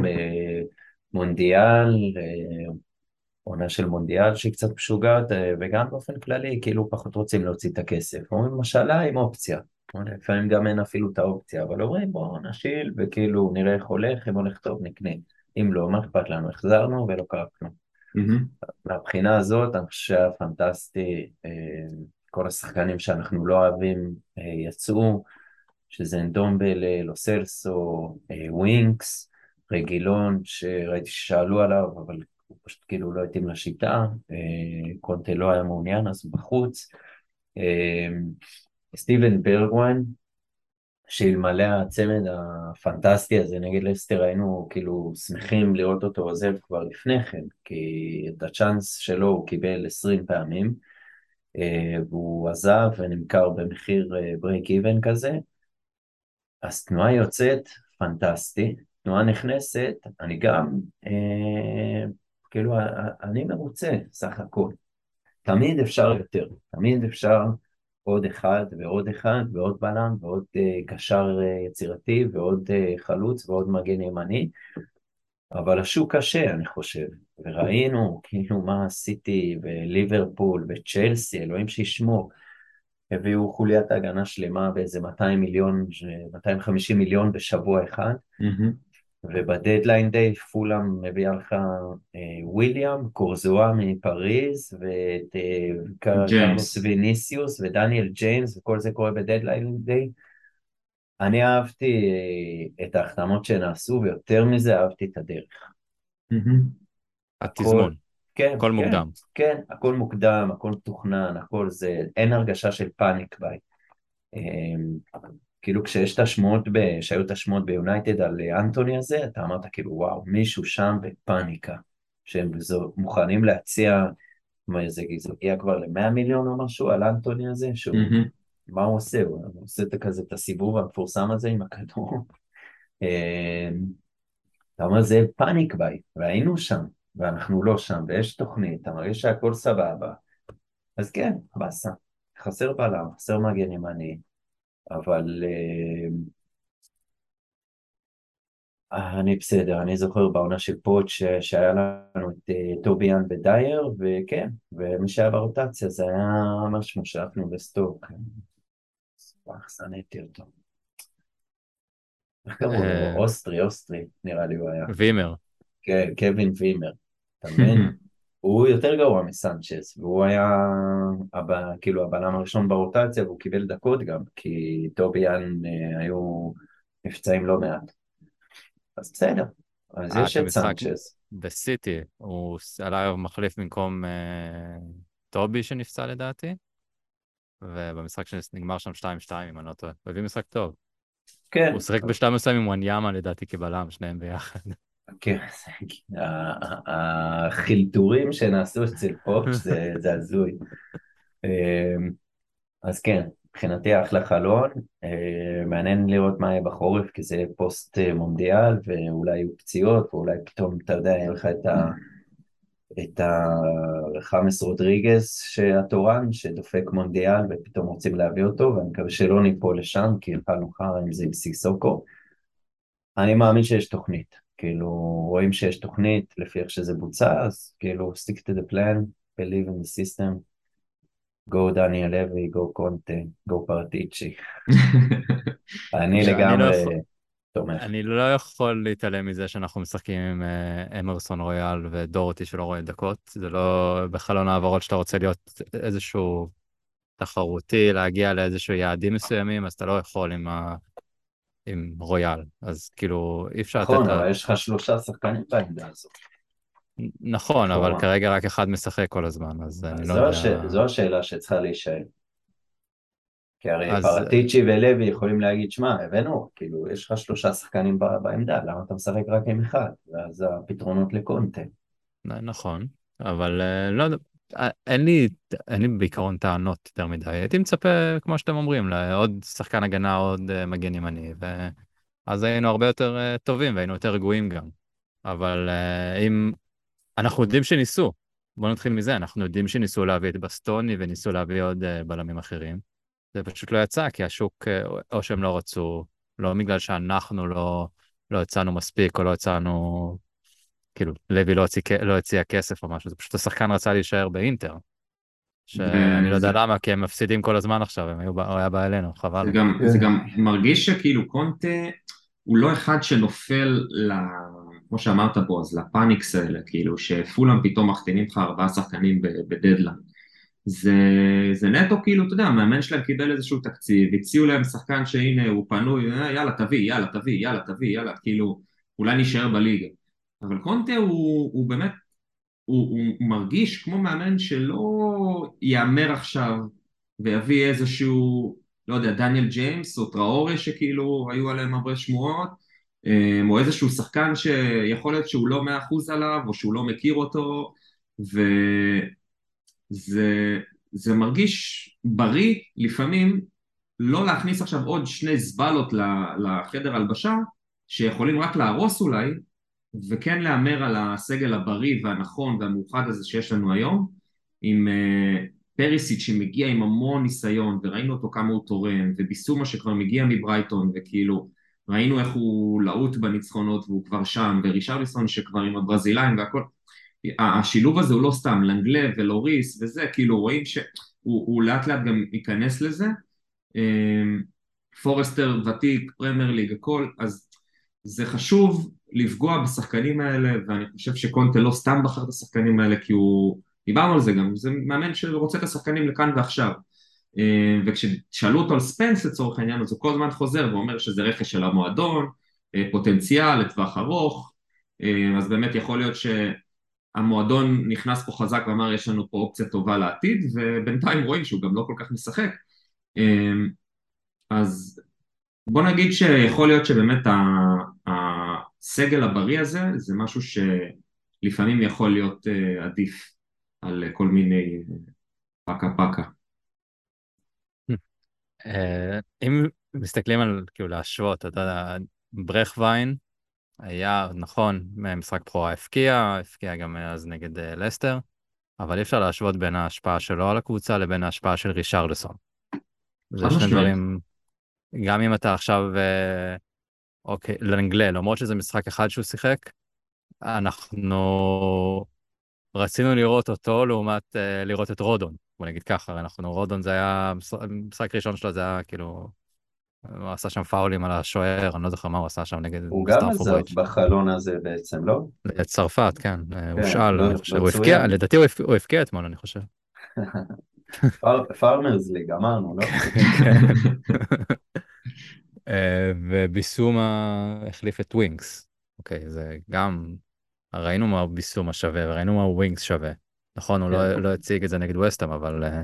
במונדיאל, עונה של מונדיאל שהיא קצת משוגעת, וגם באופן כללי, כאילו פחות רוצים להוציא את הכסף. אומרים, השאלה עם אופציה. לפעמים גם אין אפילו את האופציה, אבל אומרים, בואו נשיל, וכאילו נראה איך הולך, אם הולך טוב נקנה. אם לא, מה אכפת לנו? החזרנו ולא קרה כלום. Mm-hmm. מהבחינה הזאת, אני חושב שהיה פנטסטי, כל השחקנים שאנחנו לא אוהבים יצאו, שזה אנדומבלה, לוסלסו, ווינקס, רגילון, שראיתי ששאלו עליו, אבל הוא פשוט כאילו לא התאים לשיטה, קונטה לא היה מעוניין, אז הוא בחוץ. סטיבן ברגווין, שאלמלא הצמד הפנטסטי הזה נגד לסטר היינו כאילו שמחים לראות אותו עוזב כבר לפני כן, כי את הצ'אנס שלו הוא קיבל 20 פעמים, והוא עזב ונמכר במחיר ברייק איבן כזה, אז תנועה יוצאת, פנטסטי, תנועה נכנסת, אני גם, כאילו, אני מרוצה סך הכל. תמיד אפשר יותר, תמיד אפשר עוד אחד ועוד אחד ועוד בלם ועוד קשר יצירתי ועוד חלוץ ועוד מגן ימני, אבל השוק קשה אני חושב, וראינו כאילו מה עשיתי בליברפול וצ'לסי, אלוהים שישמור, הביאו חוליית הגנה שלמה באיזה 200 מיליון, 250 מיליון בשבוע אחד, mm-hmm. וב deadline day פולאם מביאה לך וויליאם, קורזאווה מפריז, ואת קרלוס ויניסיוס ודניאל ג'יימס, וכל זה קורה ב deadline day. אני אהבתי את ההחתמות שנעשו, ויותר מזה אהבתי את הדרך. התזמון. כן, הכל כן, מוקדם. כן, הכל מוקדם, הכל מתוכנן, הכל זה, אין הרגשה של פאניק ביי. כאילו כשיש את השמועות, שהיו את השמועות ביונייטד על אנטוני הזה, אתה אמרת כאילו וואו, מישהו שם בפאניקה, שהם מוכנים להציע, זה הגיע כבר ל-100 מיליון או משהו על אנטוני הזה, שהוא, mm-hmm. מה הוא עושה? הוא עושה את כזה את הסיבוב המפורסם הזה עם הכדור. אתה אומר זה פאניק ביי, והיינו שם, ואנחנו לא שם, ויש תוכנית, אתה מרגיש שהכל סבבה, אז כן, באסה, חסר בלם, חסר מגן ימני, אבל אה, אני בסדר, אני זוכר בעונה של פוט שהיה לנו את אה, טוביאן ודייר, וכן, ומי שהיה ברוטציה זה היה ממש כמו שאנחנו בסטוק. וואח, שנאתי אותו. איך קראו לו? אה, אוסטרי, אוסטרי, נראה לי הוא היה. וימר. כן, קווין וימר. אתה מבין? הוא יותר גרוע מסנצ'ס, והוא היה הב... כאילו הבלם הראשון ברוטציה והוא קיבל דקות גם, כי טובי ויאן אה, היו נפצעים לא מעט. אז בסדר, אז יש את סנצ'ס. בסיטי, הוא עלה מחליף במקום אה, טובי שנפצע לדעתי, ובמשחק שנגמר שם 2-2 אם אני לא טועה, הוא הביא משחק טוב. כן. הוא שיחק בשלב מסוים עם וואניאמה לדעתי כבלם, שניהם ביחד. כן, החילטורים שנעשו אצל פופש זה הזוי. אמ, אז כן, מבחינתי אחלה חלון, אמ, מעניין לראות מה יהיה בחורף, כי זה פוסט מונדיאל, ואולי יהיו פציעות, ואולי פתאום, אתה יודע, יהיה לך את ה... את החמאס רודריגז שהתורן, שדופק מונדיאל ופתאום רוצים להביא אותו, ואני מקווה שלא ניפול לשם, כי התחלנו חרא עם זה עם סיסוקו. אני מאמין שיש תוכנית, כאילו רואים שיש תוכנית לפי איך שזה בוצע, אז כאילו stick to the plan, believe in the system, go דניאל לוי, go קונטה, go פרטיצ'י. אני לגמרי... תומך. אני לא יכול להתעלם מזה שאנחנו משחקים עם אה, אמרסון רויאל ודורותי שלא רואה דקות. זה לא בחלון העברות שאתה רוצה להיות איזשהו תחרותי, להגיע לאיזשהו יעדים מסוימים, אז אתה לא יכול עם, ה... עם רויאל. אז כאילו, אי אפשר נכון, אבל יש לך שלושה שחקנים בעמדה הזאת. נכון, אבל כרגע רק אחד משחק כל הזמן, אז אני לא יודע... זו השאלה שצריכה להישאל. כי הרי אז... פרטיצ'י ולוי יכולים להגיד, שמע, הבאנו, כאילו, יש לך שלושה שחקנים בעמדה, למה אתה משחק רק עם אחד? ואז הפתרונות לקונטה. נכון, אבל אה, לא יודע, אה, אין לי, אין לי בעיקרון טענות יותר מדי. הייתי מצפה, כמו שאתם אומרים, לעוד שחקן הגנה, עוד אה, מגן ימני, ואז היינו הרבה יותר טובים והיינו יותר רגועים גם. אבל אם... אנחנו יודעים שניסו, בואו נתחיל מזה, אנחנו יודעים שניסו להביא את בסטוני וניסו להביא עוד בלמים אחרים. זה פשוט לא יצא, כי השוק, אה, או שהם לא רצו, לא בגלל שאנחנו לא, לא הצענו מספיק, או לא הצענו, כאילו, לוי לא הציע, לא הציע כסף או משהו, זה פשוט השחקן רצה להישאר באינטר. שאני לא יודע למה, כי הם מפסידים כל הזמן עכשיו, הם היו, הוא היה בא אלינו, חבל. זה גם, זה גם מרגיש שכאילו קונטה הוא לא אחד שנופל ל... כמו שאמרת בו, אז לפאניקס האלה, כאילו, שפולם פתאום מחתינים לך ארבעה שחקנים בדדליין. זה, זה נטו כאילו, אתה יודע, המאמן שלהם קיבל איזשהו תקציב, הציעו להם שחקן שהנה הוא פנוי, אה, יאללה תביא, יאללה תביא, יאללה תביא, יאללה, כאילו, אולי נשאר בליגה. אבל קונטה הוא, הוא באמת, הוא, הוא מרגיש כמו מאמן שלא יאמר עכשיו ויביא איזשהו, לא יודע, דניאל ג'יימס או טראורי שכאילו היו עליהם הרבה שמועות, אה, או איזשהו שחקן שיכול להיות שהוא לא מאה אחוז עליו או שהוא לא מכיר אותו, ו... זה, זה מרגיש בריא לפעמים לא להכניס עכשיו עוד שני זבלות לחדר הלבשה שיכולים רק להרוס אולי וכן להמר על הסגל הבריא והנכון והמאוחד הזה שיש לנו היום עם uh, פריסיט שמגיע עם המון ניסיון וראינו אותו כמה הוא תורם וביסומה שכבר מגיע מברייטון וכאילו ראינו איך הוא להוט בניצחונות והוא כבר שם ורישרליסון שכבר עם הברזילאים והכל השילוב הזה הוא לא סתם, לנגלה ולוריס וזה, כאילו רואים שהוא לאט לאט גם ייכנס לזה. אמ, פורסטר ותיק, פרמייר ליג, הכל, אז זה חשוב לפגוע בשחקנים האלה, ואני חושב שקונטה לא סתם בחר את השחקנים האלה, כי הוא, דיברנו על זה גם, זה מאמן שרוצה את השחקנים לכאן ועכשיו. אמ, וכששאלו אותו על ספנס לצורך העניין, אז הוא כל הזמן חוזר ואומר שזה רכש של המועדון, אה, פוטנציאל לטווח ארוך, אמ, אז באמת יכול להיות ש... המועדון נכנס פה חזק ואמר יש לנו פה אופציה טובה לעתיד ובינתיים רואים שהוא גם לא כל כך משחק אמ, אז בוא נגיד שיכול להיות שבאמת הסגל הבריא הזה זה משהו שלפעמים יכול להיות אה, עדיף על כל מיני פקה פקה. אה, אם מסתכלים על כאילו להשוות, אתה יודע, ברכווין היה, נכון, משחק בכורה הפקיע, הפקיע גם אז נגד uh, לסטר, אבל אי אפשר להשוות בין ההשפעה שלו על הקבוצה לבין ההשפעה של רישרלסון. זה שני דברים, גם אם אתה עכשיו, uh, אוקיי, לאנגלה, למרות שזה משחק אחד שהוא שיחק, אנחנו רצינו לראות אותו לעומת uh, לראות את רודון, בוא נגיד ככה, אנחנו, רודון זה היה, משחק ראשון שלו זה היה כאילו הוא עשה שם פאולים על השוער, אני לא זוכר מה הוא עשה שם נגד הוא גם עזב בחלון הזה בעצם, לא? צרפת, כן, כן הוא שאל, לא, אני חושב, הוא הבקיע, לדעתי הוא הבקיע אתמול, אני חושב. farmers league, אמרנו, לא? אה, וביסומה החליף את ווינקס. אוקיי, זה גם, ראינו מה ביסומה שווה, וראינו מה ווינקס שווה. נכון, הוא לא, כן. לא הציג את זה נגד ווסטהאם, אבל אה,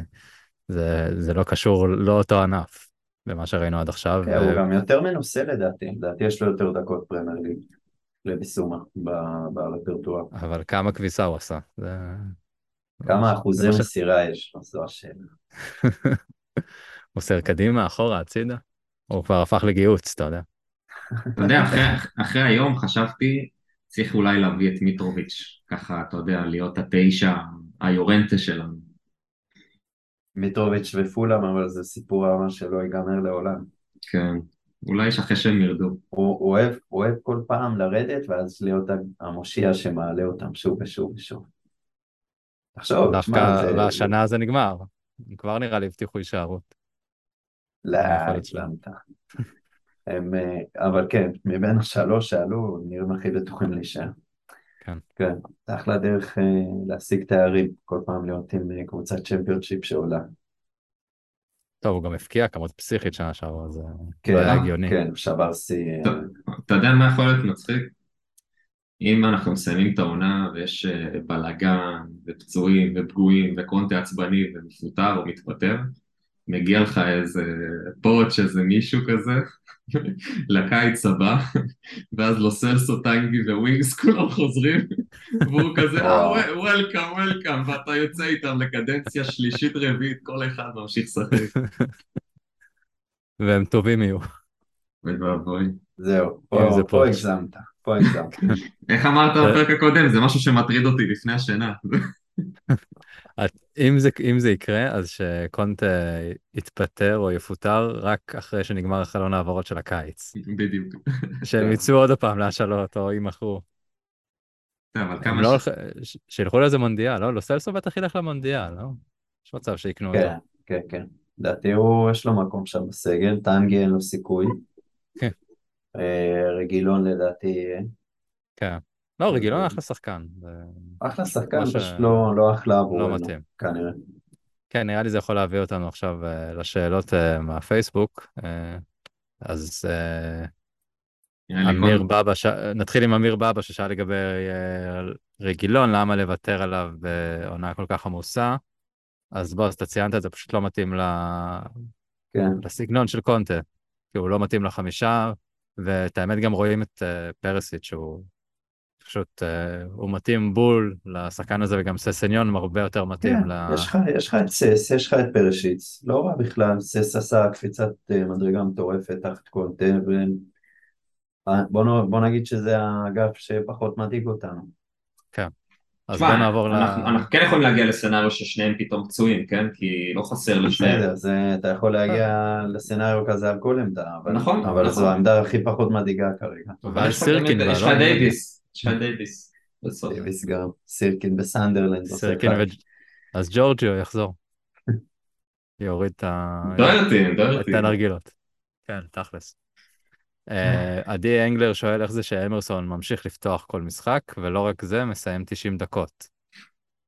זה לא קשור לאותו ענף. במה שראינו עד עכשיו. כן, הוא גם יותר מנוסה לדעתי, לדעתי יש לו יותר דקות פרמייר ליג. לביסומה ברפרטואר. אבל כמה כביסה הוא עשה? זה... כמה אחוזי מסירה יש לו, זו השאלה. מוסר קדימה, אחורה, הצידה? הוא כבר הפך לגיהוץ, אתה יודע. אתה יודע, אחרי, אחרי היום חשבתי, צריך אולי להביא את מיטרוביץ', ככה, אתה יודע, להיות התשע, היורנטה שלנו. מיטרוביץ' ופולאם, אבל זה סיפור ממש שלא ייגמר לעולם. כן, אולי יש אחרי שהם ירדו. הוא, הוא, אוהב, הוא אוהב כל פעם לרדת ואז להיות המושיע שמעלה אותם שוב ושוב ושוב. תחשוב, דווקא, שמע, זה... והשנה זה נגמר. כבר נראה לי הבטיחו הישארות. לא. הגזמת. הם, אה, אבל כן, מבין השלוש שעלו, נראים הכי בטוחים להישאר. כן. כן, זה אחלה דרך אה, להשיג תארים, כל פעם להיות עם אה, קבוצת צ'מפיונשיפ שעולה. טוב, הוא גם הפקיע כמות פסיכית שנה שעברה, זה כן, לא היה הגיוני. כן, שבר שיא. אה. אתה יודע מה יכול להיות מצחיק? אם אנחנו מסיימים את העונה ויש בלאגן ופצועים ופגועים וקונטה עצבני ומפוטר או מתפטר, מגיע לך איזה פורץ' איזה מישהו כזה לקיץ הבא, ואז לוסלסו, טנגי וווינגס כולם חוזרים, והוא כזה, אה, וולקאם, וולקאם, ואתה יוצא איתם לקדנציה שלישית רביעית, כל אחד ממשיך לשחק. והם טובים יהיו. אוי ואבוי. זהו, פה. הגזמת, פה הגזמת. איך אמרת בפרק הקודם? זה משהו שמטריד אותי לפני השינה. את- אם זה, אם זה יקרה, אז שקונטה יתפטר או יפוטר רק אחרי שנגמר חלון העברות של הקיץ. בדיוק. שהם יצאו עוד פעם להשאלות או יימכרו. אבל הם כמה לא ש... שילכו לאיזה מונדיאל, לא? לוסלסו בטח ילך למונדיאל, לא? יש מצב שיקנו אותו. כן, כן, כן. לדעתי הוא, יש לו מקום שם בסגל, טנגי אין לו סיכוי. כן. אה, רגילון לדעתי יהיה. כן. לא, רגילון אחלה שחקן. זה- אחלה שחקן, כמו ש- פשוט לא לא אחלה עבורנו, לא מתאים. כנראה. כן, נראה לי זה יכול להביא אותנו עכשיו אה, לשאלות אה, מהפייסבוק. אה, אז אה, אמיר בבא, ש... נתחיל עם אמיר בבא ששאל לגבי אה, רגילון, למה לוותר עליו בעונה כל כך עמוסה. אז בוא, אז אתה ציינת את זה, פשוט לא מתאים ל... כן, לסגנון של קונטה, כי הוא לא מתאים לחמישה, ואת האמת גם רואים את אה, פרסיט, שהוא פשוט, אה, הוא מתאים בול לשחקן הזה, וגם ססניון הרבה יותר מתאים כן, ל... יש לך, יש לך את סס, יש לך את פרישיץ', לא רע בכלל, סס עשה קפיצת אה, מדרגה מטורפת תחת קונטה. אה, בוא, נ- בוא נגיד שזה האגף שפחות מדאיג אותנו. אז תשמע, בוא נעבור ל... אנחנו אנחנו כן יכולים להגיע ל scenario ששניהם פתאום פצועים, כן? כי לא חסר לשניהם. בסדר, אתה יכול להגיע ל scenario כזה על כל עמדה, אבל, נכון, אבל נכון. זו העמדה הכי פחות מדאיגה כרגע. אבל סירקין יש לך לא? דייוויס, לך דייוויס. דייוויס גם, סירקין בסנדרלנד. עושה סירקין. ו... אז ג'ורג'יו יחזור. יוריד את ה... דוירטי, את דוירטי. הנרגילות. כן, תכלס. אה, עדי אנגלר שואל איך זה שאמרסון ממשיך לפתוח כל משחק, ולא רק זה, מסיים 90 דקות.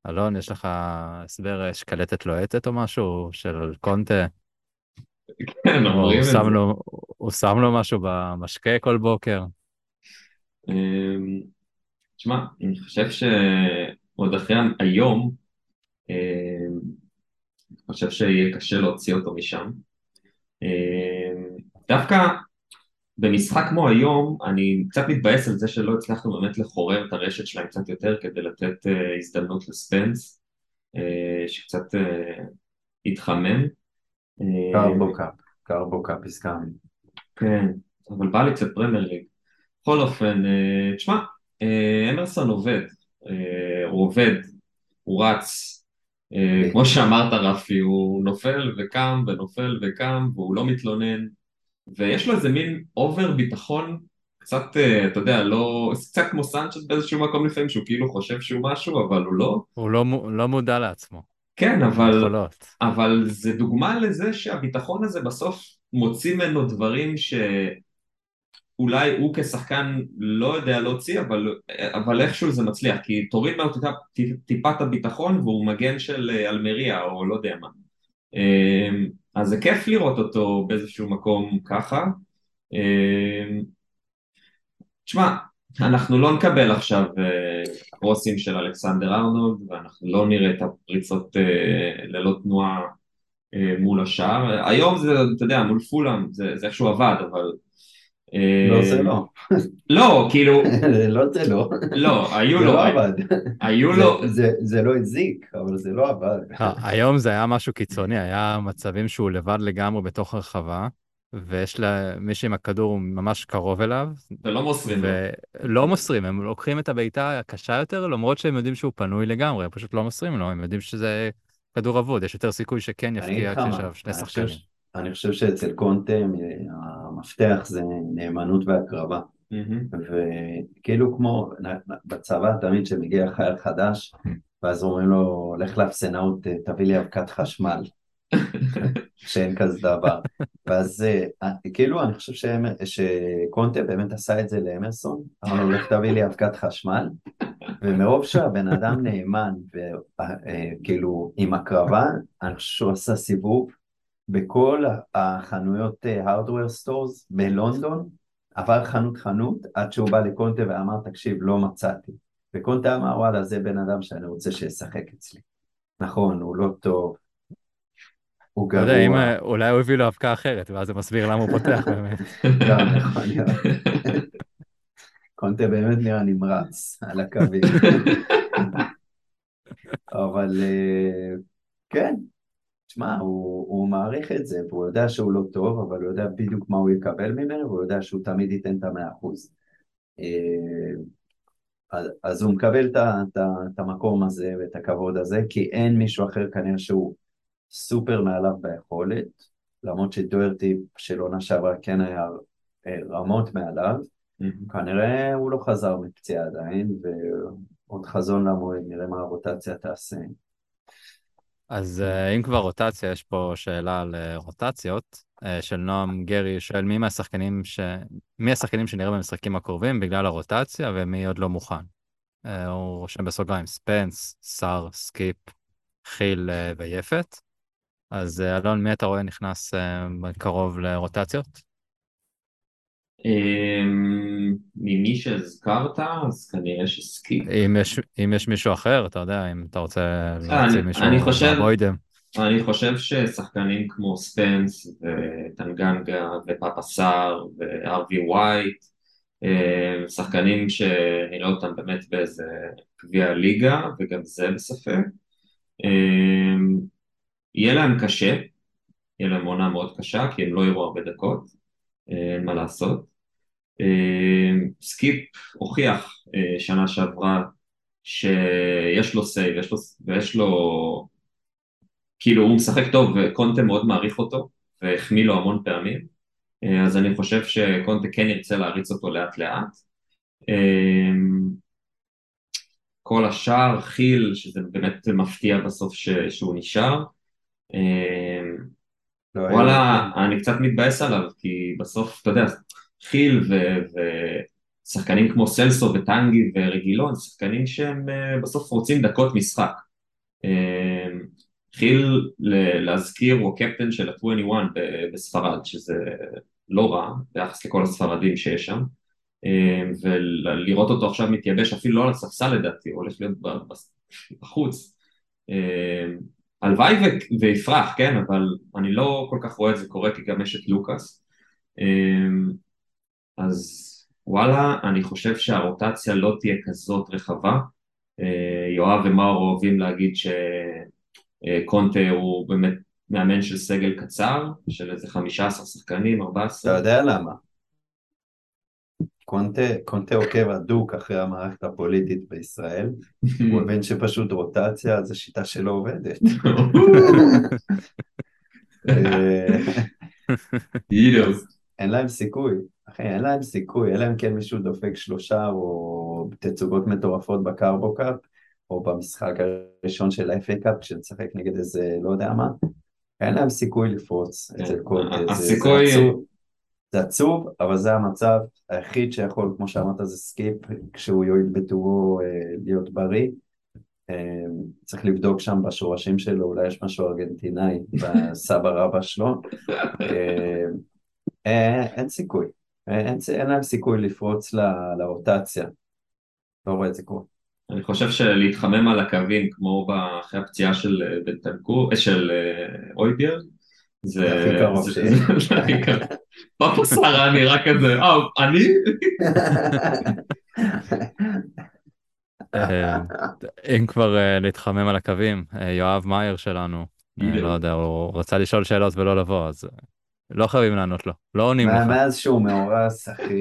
אלון, יש לך הסבר אה, שקלטת לוהטת או משהו של קונטה? כן, או אומרים את זה. הוא שם לו משהו במשקה כל בוקר? תשמע, אני חושב שעוד אחרי היום, אמ, אני חושב שיהיה קשה להוציא אותו משם. אמ, דווקא במשחק כמו היום, אני קצת מתבאס על זה שלא הצלחנו באמת לחורר את הרשת שלהם קצת יותר כדי לתת אה, הזדמנות לספנס, אה, שקצת אה, התחמם. אה, קרבו קאפ, קרבו קאפ הסכמנו. כן, אבל בא לי קצת פרמייר ליג. בכל אופן, אה, תשמע, אה, אמרסון עובד, אה, הוא עובד, הוא רץ, אה, כמו שאמרת רפי, הוא נופל וקם ונופל וקם והוא לא מתלונן, ויש לו איזה מין over ביטחון, קצת, אה, אתה יודע, לא, קצת כמו סנצ'ס באיזשהו מקום לפעמים, שהוא כאילו חושב שהוא משהו, אבל הוא לא. הוא לא, לא מודע לעצמו. כן, אבל... יכולות. אבל זה דוגמה לזה שהביטחון הזה בסוף מוציא ממנו דברים שאולי הוא כשחקן לא יודע להוציא, אבל, אבל איכשהו זה מצליח, כי תוריד ממנו טיפה, טיפת הביטחון והוא מגן של אה, אלמריה או לא יודע מה. אמ, אז זה כיף לראות אותו באיזשהו מקום ככה. אמ, תשמע, אנחנו לא נקבל עכשיו אה, קרוסים של אלכסנדר ארנולד ואנחנו לא נראה את הפריצות אה, ללא תנועה אה, מול השער. היום זה, אתה יודע, מול פולאם, זה, זה איכשהו עבד, אבל... אה, לא, זה לא. לא, כאילו, לא זה לא. לא, היו זה לו, לא עבד. היו זה- לו, זה- זה לא הזיק, אבל זה לא עבד. אה, היום זה היה משהו קיצוני, היה מצבים שהוא לבד לגמרי בתוך הרחבה, ויש לה מישהי עם הכדור ממש קרוב אליו, ולא מוסרים. ולא מוסרים, הם לוקחים את הבעיטה הקשה יותר, למרות שהם יודעים שהוא פנוי לגמרי, הם פשוט לא מוסרים לו, הם יודעים שזה כדור אבוד, יש יותר סיכוי שכן יפקיע כשיש שני שחקנים. אני חושב שאצל קונטה אה, המפתח זה נאמנות והקרבה. וכאילו כמו בצבא תמיד כשמגיע חייל חדש, ואז אומרים לו, לך לאפסנאות, תביא לי אבקת חשמל, שאין כזה דבר. ואז אה, כאילו אני חושב שהם- שקונטה באמת עשה את זה לאמרסון, אמר לו, לך תביא לי אבקת חשמל, ומרוב שהבן אדם נאמן, וכאילו עם הקרבה, אני חושב שהוא עשה סיבוב בכל החנויות hardware stores בלונדון, עבר חנות חנות עד שהוא בא לקונטה ואמר תקשיב לא מצאתי. וקונטה אמר וואלה זה בן אדם שאני רוצה שישחק אצלי. נכון הוא לא טוב. הוא לא יודע, אם גרוע. אה, אולי הוא הביא לו אבקה אחרת, ואז זה מסביר למה הוא פותח באמת. גם נכון. קונטה באמת נראה נמרץ על הקווים. אבל אה, כן תשמע, הוא, הוא מעריך את זה, והוא יודע שהוא לא טוב, אבל הוא יודע בדיוק מה הוא יקבל ממנו, והוא יודע שהוא תמיד ייתן את המאה אחוז. אה, אז, אז הוא מקבל את, המקום הזה ואת הכבוד הזה, כי אין מישהו אחר כנראה שהוא סופר מעליו ביכולת, למרות שדוורטי של עונה שעברה כן היה אה, רמות מעליו, מהמם. כנראה הוא לא חזר מפציעה עדיין, ועוד חזון למועד, נראה מה הרוטציה תעשה. אז אה, אם כבר רוטציה, יש פה שאלה על אה, רוטציות אה, של נועם גרי, שואל מי מהשחקנים ש... מי השחקנים שנראה במשחקים הקרובים בגלל הרוטציה ומי עוד לא מוכן. הוא רושם בסוגריים ספנס, סער, סקיפ, חיל ויפת. אז אלון, מי אתה רואה נכנס בקרוב לרוטציות? אמ, ממי שהזכרת, אז כנראה שסקיפ. אם יש, אם יש מישהו אחר, אתה יודע, אם אתה רוצה להוציא מישהו אני חושב-. אני חושב ששחקנים כמו ספנס וטנגנגה ופאפה סאר והארווי ווייט, אה, שחקנים שנראה אותם באמת באיזה גביע ליגה, וגם זה בספק. אה, יהיה להם קשה, יהיה להם עונה מאוד קשה, כי הם לא יראו הרבה דקות, אין מה לעשות. אה, סקיפ הוכיח אה, שנה שעברה שיש לו סייב, יש לו, ויש לו, כאילו הוא משחק טוב וקונטה מאוד מעריך אותו, והחמיא לו המון פעמים, אה, אז אני חושב שקונטה כן ירצה להריץ אותו לאט לאט. כל השאר, חיל, שזה באמת מפתיע בסוף ש, שהוא נשאר. לא, וואלה, אני קצת מתבאס עליו, כי בסוף, אתה יודע, חיל ושחקנים כמו סלסו וטנגי ורגילון, שחקנים שהם אה, בסוף רוצים דקות משחק. אה, חיל, ל- להזכיר, הוא הקפטן של ה-21 ב- בספרד, שזה לא רע ביחס לכל הספרדים שיש שם. אה, ולראות אותו עכשיו מתייבש אפילו לא על הספסל לדעתי, הוא הולך להיות בחוץ. אה, הלוואי ויפרח, כן, אבל אני לא כל כך רואה את זה קורה, כי גם יש את לוקאס. אז וואלה, אני חושב שהרוטציה לא תהיה כזאת רחבה. אה, יואב ומאור אוהבים להגיד שקונטה הוא באמת מאמן של סגל קצר, של איזה 15 שחקנים, 14. אתה יודע למה? קונטה, קונטה עוקב הדוק אחרי המערכת הפוליטית בישראל, הוא הבין שפשוט רוטציה זה שיטה שלא עובדת. אה. אין להם סיכוי, אחי, אין להם סיכוי, אלא אם כן מישהו דופק שלושה או תצוגות מטורפות בקרבו-קאפ, או במשחק הראשון של ה-FA Cup, כשנשחק נגד איזה לא יודע מה, אין להם סיכוי לפרוץ אצל קונטה, זה- זה הסיכוי-. זה עצוב, אבל זה המצב היחיד שיכול, כמו שאמרת, זה סקיפ, כשהוא יועיל בטובו אה, להיות בריא. אה, צריך לבדוק שם בשורשים שלו, אולי יש משהו ארגנטינאי בסבא רבא שלו. אה, אין סיכוי, אה, אין, אין להם סיכוי לפרוץ ל- לרוטציה. לא רואה את זה קורה. אני חושב שלהתחמם על הקווים, כמו אחרי הפציעה של אה, בנטנקור, של אויבייר, זה הכי קרוב קרוב. פאפה סערה נראה כזה, אה, אני? אם כבר להתחמם על הקווים, יואב מאייר שלנו. לא יודע, הוא רצה לשאול שאלות ולא לבוא, אז לא חייבים לענות לו, לא עונים מה- לך. מאז שהוא מאורס, אחי,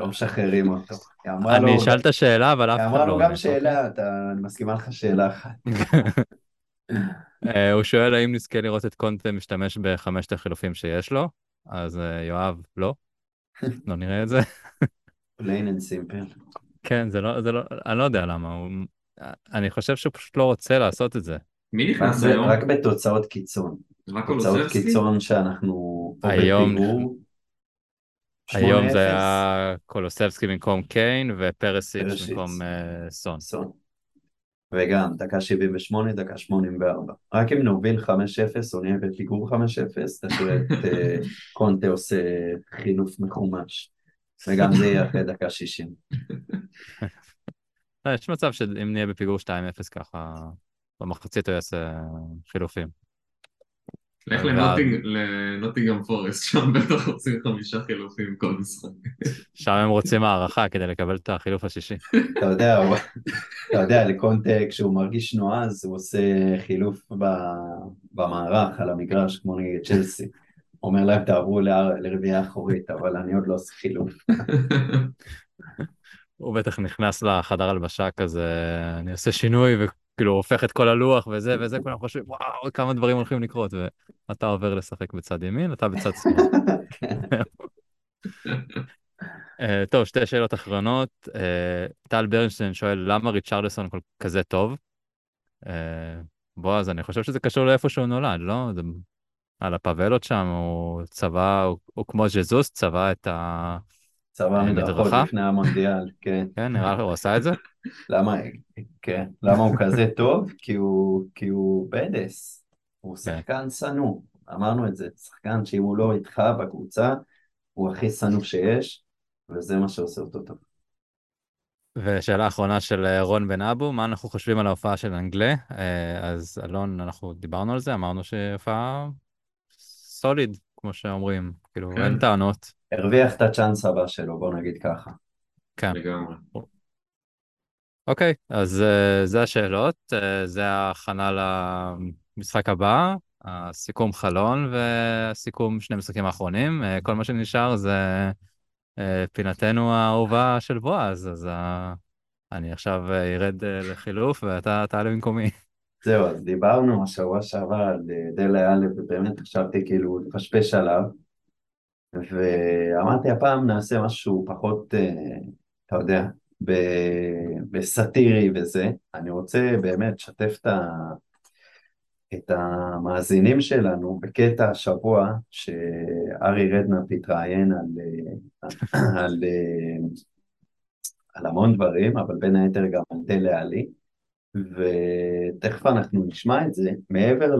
לא משחררים אותו. היא אמרה לו, אני אשאל את השאלה, אבל אף היא אחד אמרה לא לו עונה. גם שאלה, אתה- אני מסכימה לך שאלה אחת. אה, הוא שואל האם נזכה לראות את קונטה משתמש בחמשת החילופים שיש לו, אז אה, יואב, לא. לא נראה את זה. plain and simple. כן, זה לא, זה לא, אני לא יודע למה, הוא, אני חושב שהוא פשוט לא רוצה לעשות את זה. מי נכנס היום? רק בתוצאות קיצון. תוצאות קולוסבסקי? קיצון שאנחנו היום-. היום 8-0, זה היה קולוסבסקי במקום קיין ופרסיץ' פרסיץ'. במקום אה, סון. סון. וגם דקה 78, דקה 84. רק אם נוביל 5-0 או נהיה בפיגור 5-0, תראה את אה, קונטה עושה חילוף מחומש. וגם זה יהיה אחרי דקה 60. לא, יש מצב שאם נהיה בפיגור 2-0 ככה, במחצית הוא יעשה חילופים. לך לנוטינגרם פורסט, שם בטח עושים חמישה חילופים כל משחק. שם הם רוצים הערכה כדי לקבל את החילוף השישי. אתה יודע, אתה יודע, לקונטה כשהוא מרגיש נועז, הוא עושה חילוף ב- במערך על המגרש, כמו נגד צ'לסי. אומר להם, תעברו ל- לרביעייה אחורית, אבל אני עוד לא עושה חילוף. הוא בטח נכנס לחדר הלבשה כזה, אני אעשה שינוי וכאילו הופך את כל הלוח וזה וזה, כולם חושבים וואו כמה דברים הולכים לקרות ואתה עובר לשחק בצד ימין, אתה בצד שמאל. אה, טוב, שתי שאלות אחרונות. אה, טל ברנשטיין שואל למה ריצ'רדסון כל כזה טוב? אה, בועז, אני חושב שזה קשור לאיפה שהוא נולד, לא? זה על הפאבלות שם, הוא צבע, הוא, הוא כמו ז'זוס, צבע את ה... צבא אה, מדרכות? לפני המונדיאל, כן. כן, נראה לי הוא עשה את זה? למה, כן, למה הוא כזה טוב? כי הוא, כי הוא בדס, הוא שחקן שנוא, אמרנו את זה, שחקן שאם הוא לא איתך בקבוצה, הוא הכי שנוא שיש, וזה מה שעושה אותו טוב. ושאלה אחרונה של אה, רון בן אבו, מה אנחנו חושבים על ההופעה של אנגלה? אה, אז אלון, אנחנו דיברנו על זה, אמרנו שהופעה סוליד, כמו שאומרים, כאילו כן. אין טענות. הרוויח את הצ'אנס הבא שלו, בוא נגיד ככה. כן. לגמרי. אוקיי, אז uh, זה השאלות, uh, זה ההכנה למשחק הבא, הסיכום חלון והסיכום שני משחקים האחרונים. Uh, כל מה שנשאר זה uh, פינתנו האהובה של בועז, אז uh, אני עכשיו uh, ירד uh, לחילוף ואתה תעלה במקומי. זהו, אז דיברנו השבוע שעבר על דלה א', ובאמת חשבתי כאילו לפשפש עליו, ואמרתי הפעם נעשה משהו פחות, אה, אתה יודע, בסאטירי וזה. אני רוצה באמת לשתף את ה- את המאזינים שלנו בקטע השבוע שארי רדנאפ התראיין על, אה, על, אה, על המון דברים, אבל בין היתר גם על דלה עלי. ותכף אנחנו נשמע את זה, מעבר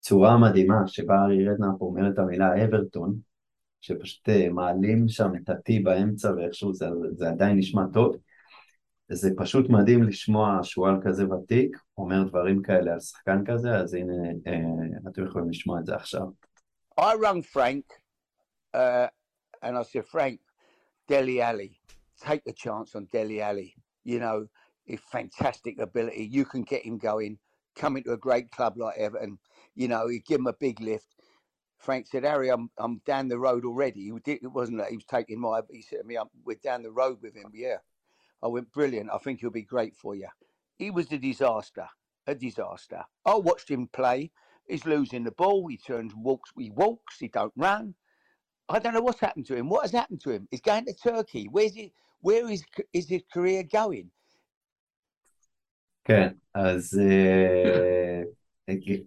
לצורה המדהימה שבה ארי רדנאפ אומר את המילה אברטון, שפשוט אה, מעלים שם את ה-T באמצע ואיכשהו זה, זה עדיין נשמע טוב, זה פשוט מדהים לשמוע שועל כזה ותיק, אומר דברים כאלה על שחקן כזה, אז הנה, אה, אתם יכולים לשמוע את זה עכשיו. I rung Frank uh, and I said, Frank, Deli Ali, take a chance on Deli Ali. You know, his fantastic ability. You can get him going, come into a great club like Everton. You know, you give him a big lift. Frank said, Harry, I'm, I'm down the road already. He did, it wasn't that he was taking my, he said to me, I'm, we're down the road with him. Yeah. I went, brilliant. I think he'll be great for you. He was a disaster, a disaster. I watched him play. He's losing the ball. He turns, walks. He walks. He don't run. I don't know what's happened to him. What has happened to him? He's going to Turkey. Where's he? Where is is his career going? כן, אז אה,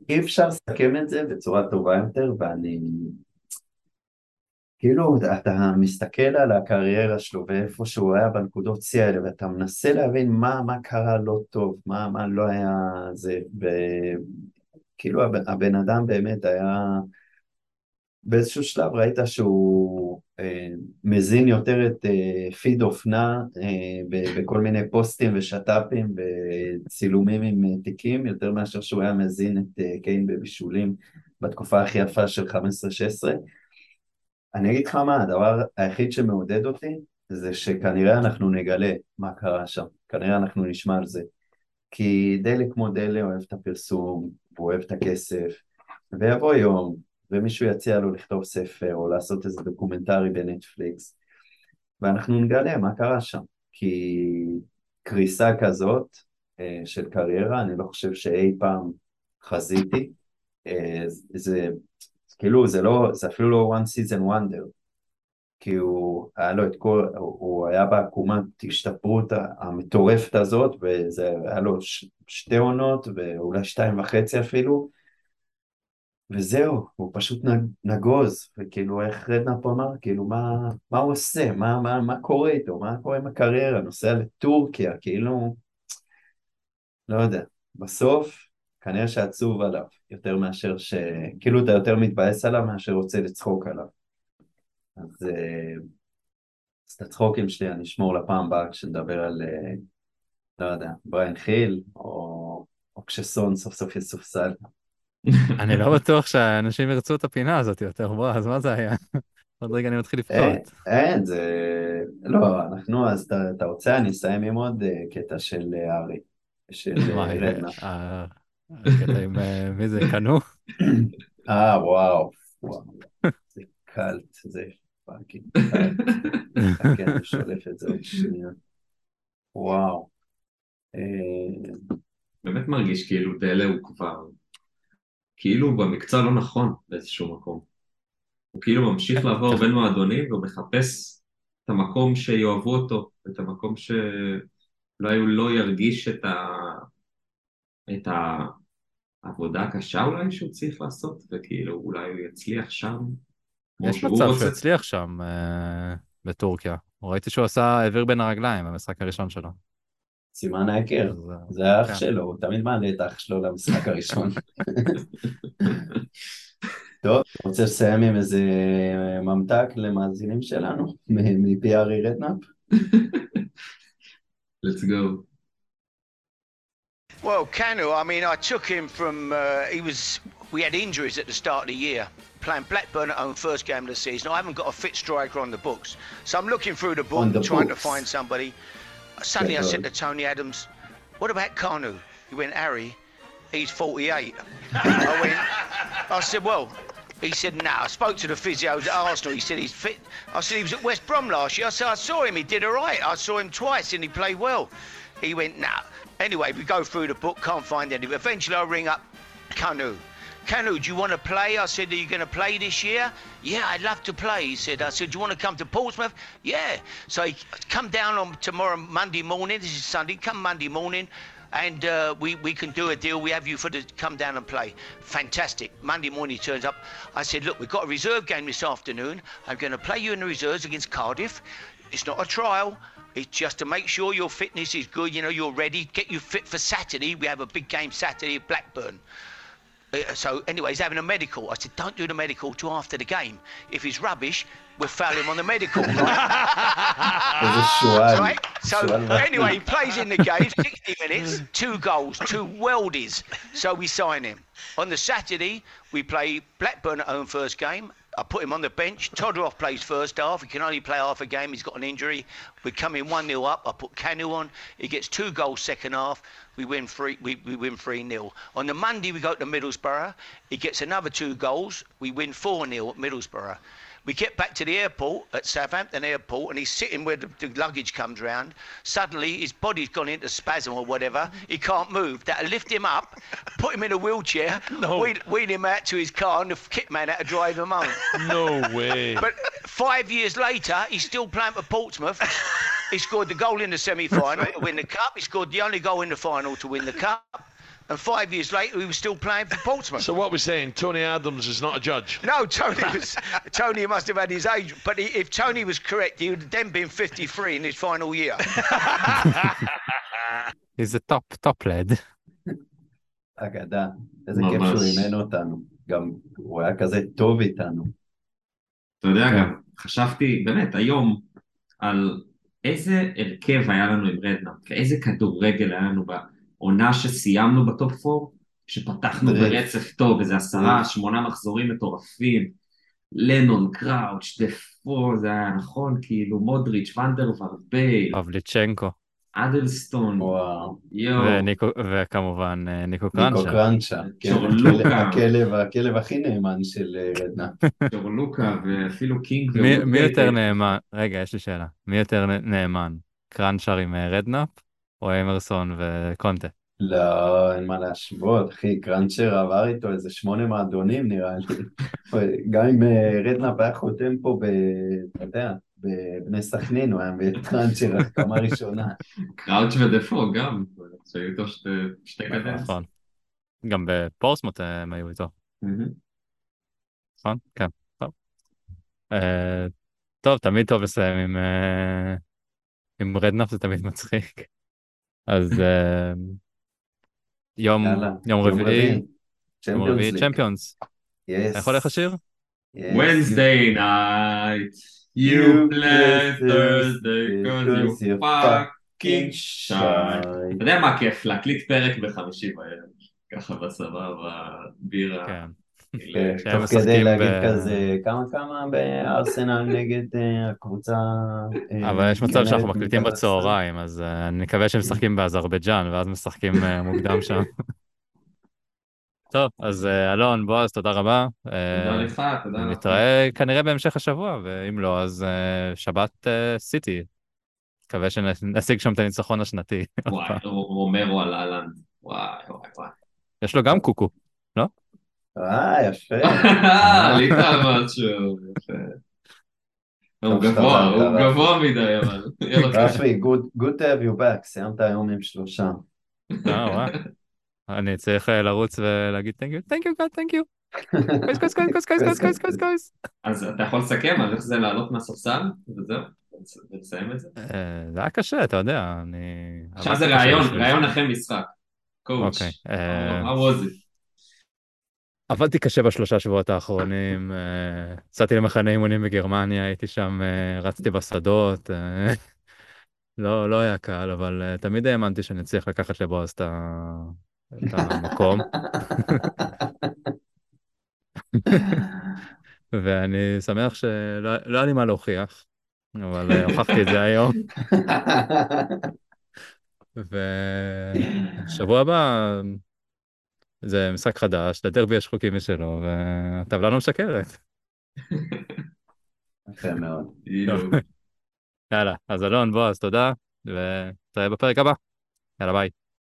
אי אפשר לסכם את זה בצורה טובה יותר, ואני... כאילו, אתה מסתכל על הקריירה שלו ואיפה שהוא היה בנקודות שיא האלה, ואתה מנסה להבין מה, מה קרה לא טוב, מה, מה לא היה זה, וכאילו הבן, אדם באמת היה... באיזשהו שלב ראית שהוא אה, מזין יותר את אה, פיד אופנה אה, ב- בכל מיני פוסטים ושת"פים וצילומים עם אה, תיקים, יותר מאשר שהוא היה מזין את אה, קיין בבישולים בתקופה הכי יפה של 15-16. אני אגיד לך מה, הדבר היחיד שמעודד אותי זה שכנראה אנחנו נגלה מה קרה שם, כנראה אנחנו נשמע על זה. כי דלה כמו דלה אוהב את הפרסום, הוא אוהב את הכסף, ויבוא יום, ומישהו יציע לו לכתוב ספר או לעשות איזה דוקומנטרי בנטפליקס, ואנחנו נגלה מה קרה שם. כי קריסה כזאת אה, של קריירה, אני לא חושב שאי פעם חזיתי. אה, זה, כאילו, זה לא, זה אפילו לא one season wonder. כי הוא היה לו את כל, הוא היה בעקומת השתפרות המטורפת הזאת, וזה היה לו ש, שתי עונות, ואולי שתיים וחצי אפילו, וזהו, הוא פשוט נגוז, וכאילו איך רדנאפ אמר, כאילו מה, מה הוא עושה, מה, מה, מה קורה איתו, מה קורה עם הקריירה, נוסע לטורקיה, כאילו, לא יודע, בסוף כנראה שעצוב עליו, יותר מאשר ש... כאילו אתה יותר מתבאס עליו מאשר רוצה לצחוק עליו. אז, אה, אז את הצחוקים שלי אני אשמור לפעם הבאה כשנדבר על, אה, לא יודע, בריין חיל, או, או כשסון סוף סוף יסופסל. אני לא בטוח שאנשים ירצו את הפינה הזאת יותר, בוא, אז מה זה היה? עוד רגע אני מתחיל לפתות. אין, זה... לא, אנחנו, אז אתה רוצה, אני אסיים עם עוד אה, קטע של ארי, של רדנה. הקטע עם מי זה, קנו? אה, וואו, וואו, זה קלט, זה fucking כן, אני שולף את זה עוד שנייה. וואו. אה, באמת מרגיש כאילו דלה הוא כבר, כאילו במקצוע לא נכון באיזשהו מקום. הוא כאילו ממשיך לעבור בין מועדונים והוא מחפש את המקום שיאהבו אותו, את המקום שאולי הוא לא ירגיש את, ה... את העבודה הקשה אולי שהוא צריך לעשות, וכאילו אולי הוא יצליח שם. יש מצב שהוא הצליח שם אה, בטורקיה. ראיתי שהוא עשה העביר בין הרגליים במשחק הראשון שלו. סימן ההיכר, אה, זה האח כן. שלו, הוא תמיד מעלה את האח שלו למשחק הראשון. טוב, רוצה לסיים עם איזה ממתק למאזינים שלנו, מפי ארי רדנאפ? Let's go. Well, Kanu, I mean, I took him from, uh, he was, we had injuries at the start of the year. playing Blackburn at home first game of the season. I haven't got a fit striker on the books. So I'm looking through the book, the trying books. to find somebody. Suddenly I said to Tony Adams, what about Kanu? He went, Harry, he's 48. I went, I said, well, he said, no. Nah. I spoke to the physios at Arsenal. He said he's fit. I said he was at West Brom last year. I said I saw him. He did all right. I saw him twice and he played well. He went, nah. Anyway, we go through the book, can't find any. Eventually, I ring up Kanu. Canu, do you want to play? I said, Are you going to play this year? Yeah, I'd love to play. He said, I said, Do you want to come to Portsmouth? Yeah. So he come down on tomorrow, Monday morning. This is Sunday. Come Monday morning. And uh, we, we can do a deal. We have you for to come down and play. Fantastic. Monday morning he turns up. I said, Look, we've got a reserve game this afternoon. I'm going to play you in the reserves against Cardiff. It's not a trial. It's just to make sure your fitness is good. You know, you're ready. Get you fit for Saturday. We have a big game Saturday at Blackburn. Uh, so anyway, he's having a medical. I said, don't do the medical till after the game. If he's rubbish, we'll foul him on the medical. Right? right? So anyway, he plays in the game, 60 minutes, two goals, two weldies. So we sign him. On the Saturday, we play Blackburn at home first game. I put him on the bench. Todorov plays first half. He can only play half a game. He's got an injury. We come in 1 0 up. I put Canu on. He gets two goals second half. We win three. We, we win three 0 On the Monday we go to Middlesbrough. He gets another two goals. We win four 0 at Middlesbrough. We get back to the airport at Southampton Airport, and he's sitting where the, the luggage comes round. Suddenly, his body's gone into spasm or whatever. He can't move. That lift him up, put him in a wheelchair, no. wheel, wheel him out to his car, and the kit man had to drive him home. No way. But five years later, he's still playing for Portsmouth. he scored the goal in the semi-final to win the cup. He scored the only goal in the final to win the cup. And five years later, he was still playing for Portsmouth. So what we're saying, Tony Adams is not a judge. No, Tony was. Tony must have had his age, but he, if Tony was correct, he would have then been 53 in his final year. He's a top top lad. אגדה, איזה כיף שהוא אימן אותנו, גם הוא היה כזה טוב איתנו. אתה יודע, גם חשבתי באמת היום על איזה הרכב היה לנו עם רדנאפ, איזה כדורגל היה לנו עונה שסיימנו ב top 4, שפתחנו. ברצף טוב, איזה עשרה, שמונה מחזורים מטורפים, לנון, קראוץ', דפו, זה היה נכון, כאילו מודריץ', ונדר ורבייל, פבליצ'נקו, אדלסטון. יואו, וניקו, וכמובן אה, ניקו ניקו קרנצ'ה. קרנצ'ה. כן, צ'ורלוקה. הכלב- הכלב, הכי נאמן של אה, רדנה. שורלוקה, ואפילו קינג מי. מי יותר נאמן? רגע, יש לי שאלה. מי יותר נאמן? קרנצ'ר עם אה, רדנאפ, או אמרסון וקונטה? לא, אין מה להשוות, אחי, קרנצ'ר עבר איתו איזה שמונה מועדונים נראה לי. גם אם אה, רדנאפ היה חותם פה ב... אתה יודע, בבני סכנין, הוא היה מביא את קרנצ'ר החתמה ראשונה. קראוץ' ודפו גם, שהיו איתו שתי- שתי קדנציות. נכון. גם בפורסמוט אה, הם היו איתו. נכון? כן. טוב. אה, טוב, תמיד טוב לסיים עם רדנאפ, זה תמיד מצחיק. אז אה, יום, רביעי, יום צ'מפיונס רביעי. צ'מפיונס. Yes. איך הולך השיר? Yes. Wednesday night, you play Thursday cause you fucking shy. אתה יודע מה כיף? להקליט פרק בחמישי בערב, ככה בסבבה, בירה. כן. כן, תוך כדי להגיד כזה כמה כמה בארסנל נגד אה, הקבוצה. אה, אבל יש מצב שאנחנו מקליטים. בצהריים, אז אה, אני מקווה שהם משחקים באזרבייג'אן, ואז משחקים מוקדם שם. טוב, אז אלון, בועז, תודה רבה. תודה לך, תודה לך. נתראה כנראה בהמשך השבוע, ואם לא, אז שבת סיטי. מקווה שנשיג שם את הניצחון השנתי. וואי, רומרו על אהלנד. וואי, וואי, וואי. יש לו גם קוקו. אה, יפה. עלית אה. משהו, יפה. לא, הוא גבוה, הוא גבוה מדי, אבל. רפי, good to have you back, סיימת היום עם שלושה. אה, אני צריך אה, לרוץ ולהגיד thank you, thank you God, thank you. COYS, COYS, COYS, COYS, COYS, COYS, COYS, COYS. אז אתה יכול לסכם על איך זה לעלות מהספסל, וזהו, ולסיים את זה? זה היה קשה, אתה יודע, אני... עכשיו זה ראיון, ראיון אחרי משחק. Coach, אוקיי, how was it? עבדתי קשה בשלושה שבועות האחרונים, אה, יצאתי למחנה אימונים בגרמניה, הייתי שם, אה, רצתי בשדות, אה, לא, לא היה קל, אבל תמיד האמנתי שאני אצליח לקחת לבועז את המקום, ואני שמח שלא לא היה לי מה להוכיח, אבל הוכחתי את זה היום, ושבוע הבא זה משחק חדש, לדרבי יש חוקים משלו, והטבלה לא משקרת. יפה מאוד. יאללה, אז אלון, בועז, תודה, ונתראה בפרק הבא. יאללה, ביי.